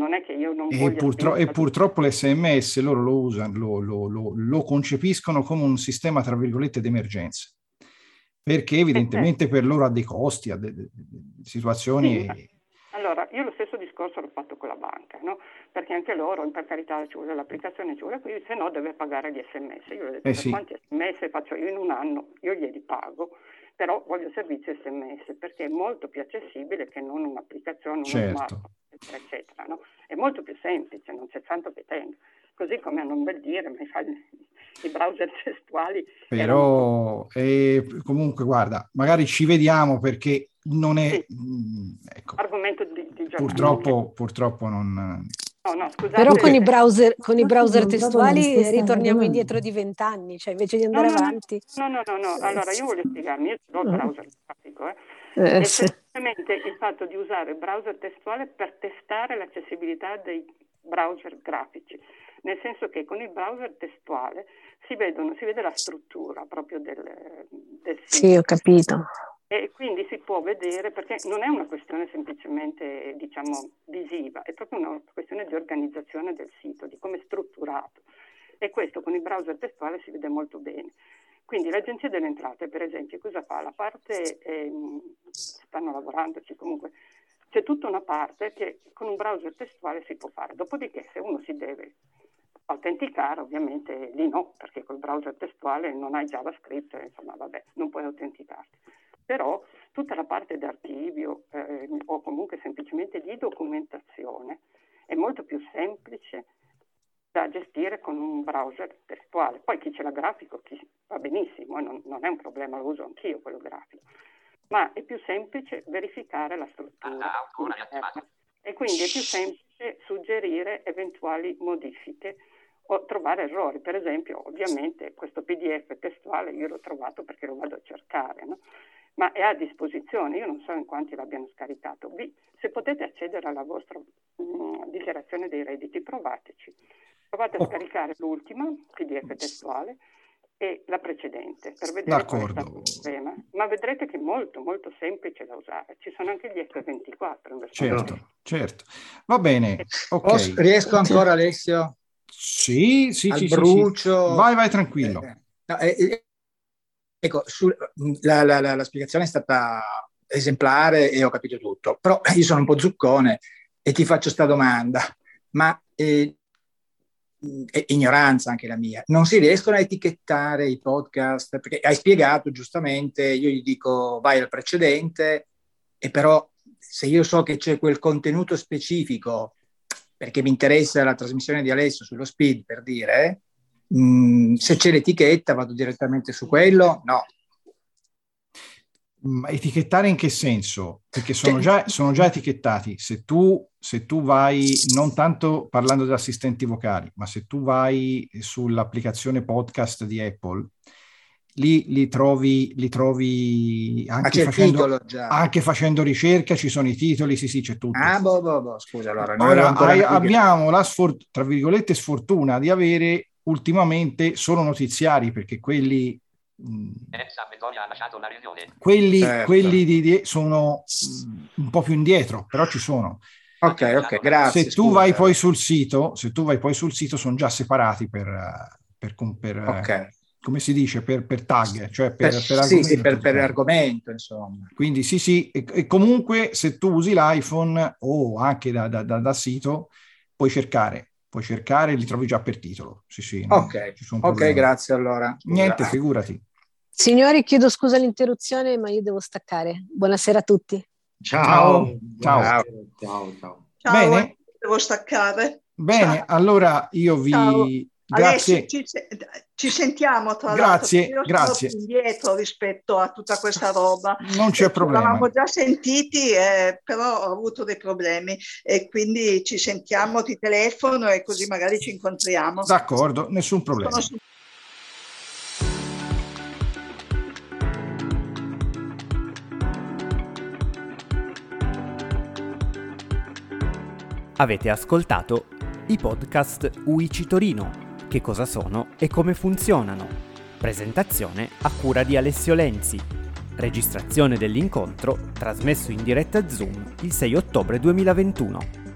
Non, è che io non E, purtro- e purtroppo l'SMS loro lo usano, lo, lo- lo- lo concepiscono come un sistema, tra virgolette, d'emergenza. Perché Eh, evidentemente per loro ha dei costi, ha de- de- de- situazioni... Sì, Allora, io lo stesso discorso l'ho fatto con la banca, no? Perché anche loro, per carità, ci vuole l'applicazione, ci vuole qui, se no deve pagare gli sms. Io ho detto, Eh sì. quanti sms faccio io in un anno, io glieli pago, però voglio servizi sms, perché è molto più accessibile che non un'applicazione, Certo. smartphone, eccetera, eccetera, no? È molto più semplice, non c'è tanto che tenga. Così come hanno un bel dire, ma i, file- i browser (laughs) testuali erano Però eh, comunque guarda, magari ci vediamo perché non è... mm, ecco, argomento di, di giornale. purtroppo, purtroppo non... No, no, scusate. Però con i (laughs) browser, con i browser testuali ritorniamo indietro di vent'anni, cioè invece di andare no, no, avanti. No, no, no, no. Allora io voglio spiegarmi, io ce l'ho il Mm. browser grafico, eh. Eh, semplicemente il fatto di usare il browser testuale per testare l'accessibilità dei browser grafici, nel senso che con il browser testuale si, vedono, si vede la struttura proprio del, del sito. Sì, ho capito. E quindi si può vedere, perché non è una questione semplicemente, diciamo, visiva, è proprio una questione di organizzazione del sito, di come è strutturato. E questo con il browser testuale si vede molto bene. Quindi l'Agenzia delle Entrate, per esempio, cosa fa? La parte, ehm, stanno lavorandoci comunque, c'è tutta una parte che con un browser testuale si può fare. Dopodiché, se uno si deve autenticare, ovviamente lì no, perché col browser testuale non hai JavaScript, insomma, vabbè, non puoi autenticarti. Però tutta la parte d'archivio eh, o comunque semplicemente di documentazione è molto più semplice da gestire con un browser testuale. Poi chi ce l'ha grafico chi, va benissimo, eh, non, non è un problema, lo uso anch'io quello grafico, ma è più semplice verificare la struttura interna e quindi è più semplice suggerire eventuali modifiche o trovare errori. Per esempio, ovviamente questo PDF testuale io l'ho trovato perché lo vado a cercare, no? Ma è a disposizione, io non so in quanti l'abbiano scaricato. Vi- se potete accedere alla vostra mm, dichiarazione dei redditi, provateci. Provate a scaricare l'ultima, PDF testuale, e la precedente, per vedere qual è stato D'accordo. il problema. Ma vedrete che è molto, molto semplice da usare. Ci sono anche gli F24 in versione Certo, certo. Va bene, ok. Posso- riesco ancora, Alessio? Sì, sì, Al sì, sì, sì. brucio. Vai, vai tranquillo. No, eh, eh, ecco, sul- la, la- la- la spiegazione è stata esemplare e ho capito tutto, però io sono un po' zuccone e ti faccio sta domanda, ma eh, è ignoranza anche la mia, non si riescono a etichettare i podcast? Perché hai spiegato giustamente, io gli dico vai al precedente, e però se io so che c'è quel contenuto specifico, perché mi interessa la trasmissione di Alessio sullo speed, per dire, mh, se c'è l'etichetta vado direttamente su quello? No. Ma etichettare in che senso? Perché sono Cioè- già, sono già etichettati. Se tu, se tu vai, non tanto parlando di assistenti vocali, ma se tu vai sull'applicazione podcast di Apple, lì li trovi, li trovi anche facendo, anche facendo ricerca, ci sono i titoli, sì, sì, c'è tutto. Ah, boh, boh, boh, scusa, allora. Ora hai- abbiamo la sfor- tra virgolette sfortuna di avere ultimamente solo notiziari, perché quelli la riunione. quelli, Certo. quelli di, di- sono mh, un po' più indietro, però ci sono. Ok, ok, grazie. se tu scusa. vai poi sul sito, se tu vai poi sul sito, sono già separati per, eh, per, per, eh, Ok. come si dice, per, per tag, cioè per, Per- per sì, argomento. sì, per, per argomento, insomma. Quindi sì, sì, e, e comunque se tu usi l'iPhone o anche da, da- da- dal sito, puoi cercare, puoi cercare li trovi già per titolo. Sì, sì, Ok, ci sono ok, problemi. grazie allora. Niente, figurati. Signori, chiedo scusa l'interruzione, ma io devo staccare. Buonasera a tutti. Ciao. Ciao. Ciao. Ciao, ciao. Ciao, Bene. devo staccare. Bene, Ciao. allora io vi... Grazie. Alessio, ci, ci sentiamo tra Grazie, l'altro. Io grazie. sono più indietro rispetto a tutta questa (laughs) roba. Non c'è Eh, problema. Eravamo già sentiti, eh, però ho avuto dei problemi e quindi ci sentiamo, ti telefono e così magari ci incontriamo. D'accordo, nessun problema. Avete ascoltato i podcast UICI Torino, che cosa sono e come funzionano. Presentazione a cura di Alessio Lenzi. Registrazione dell'incontro trasmesso in diretta Zoom il 6 ottobre 2021.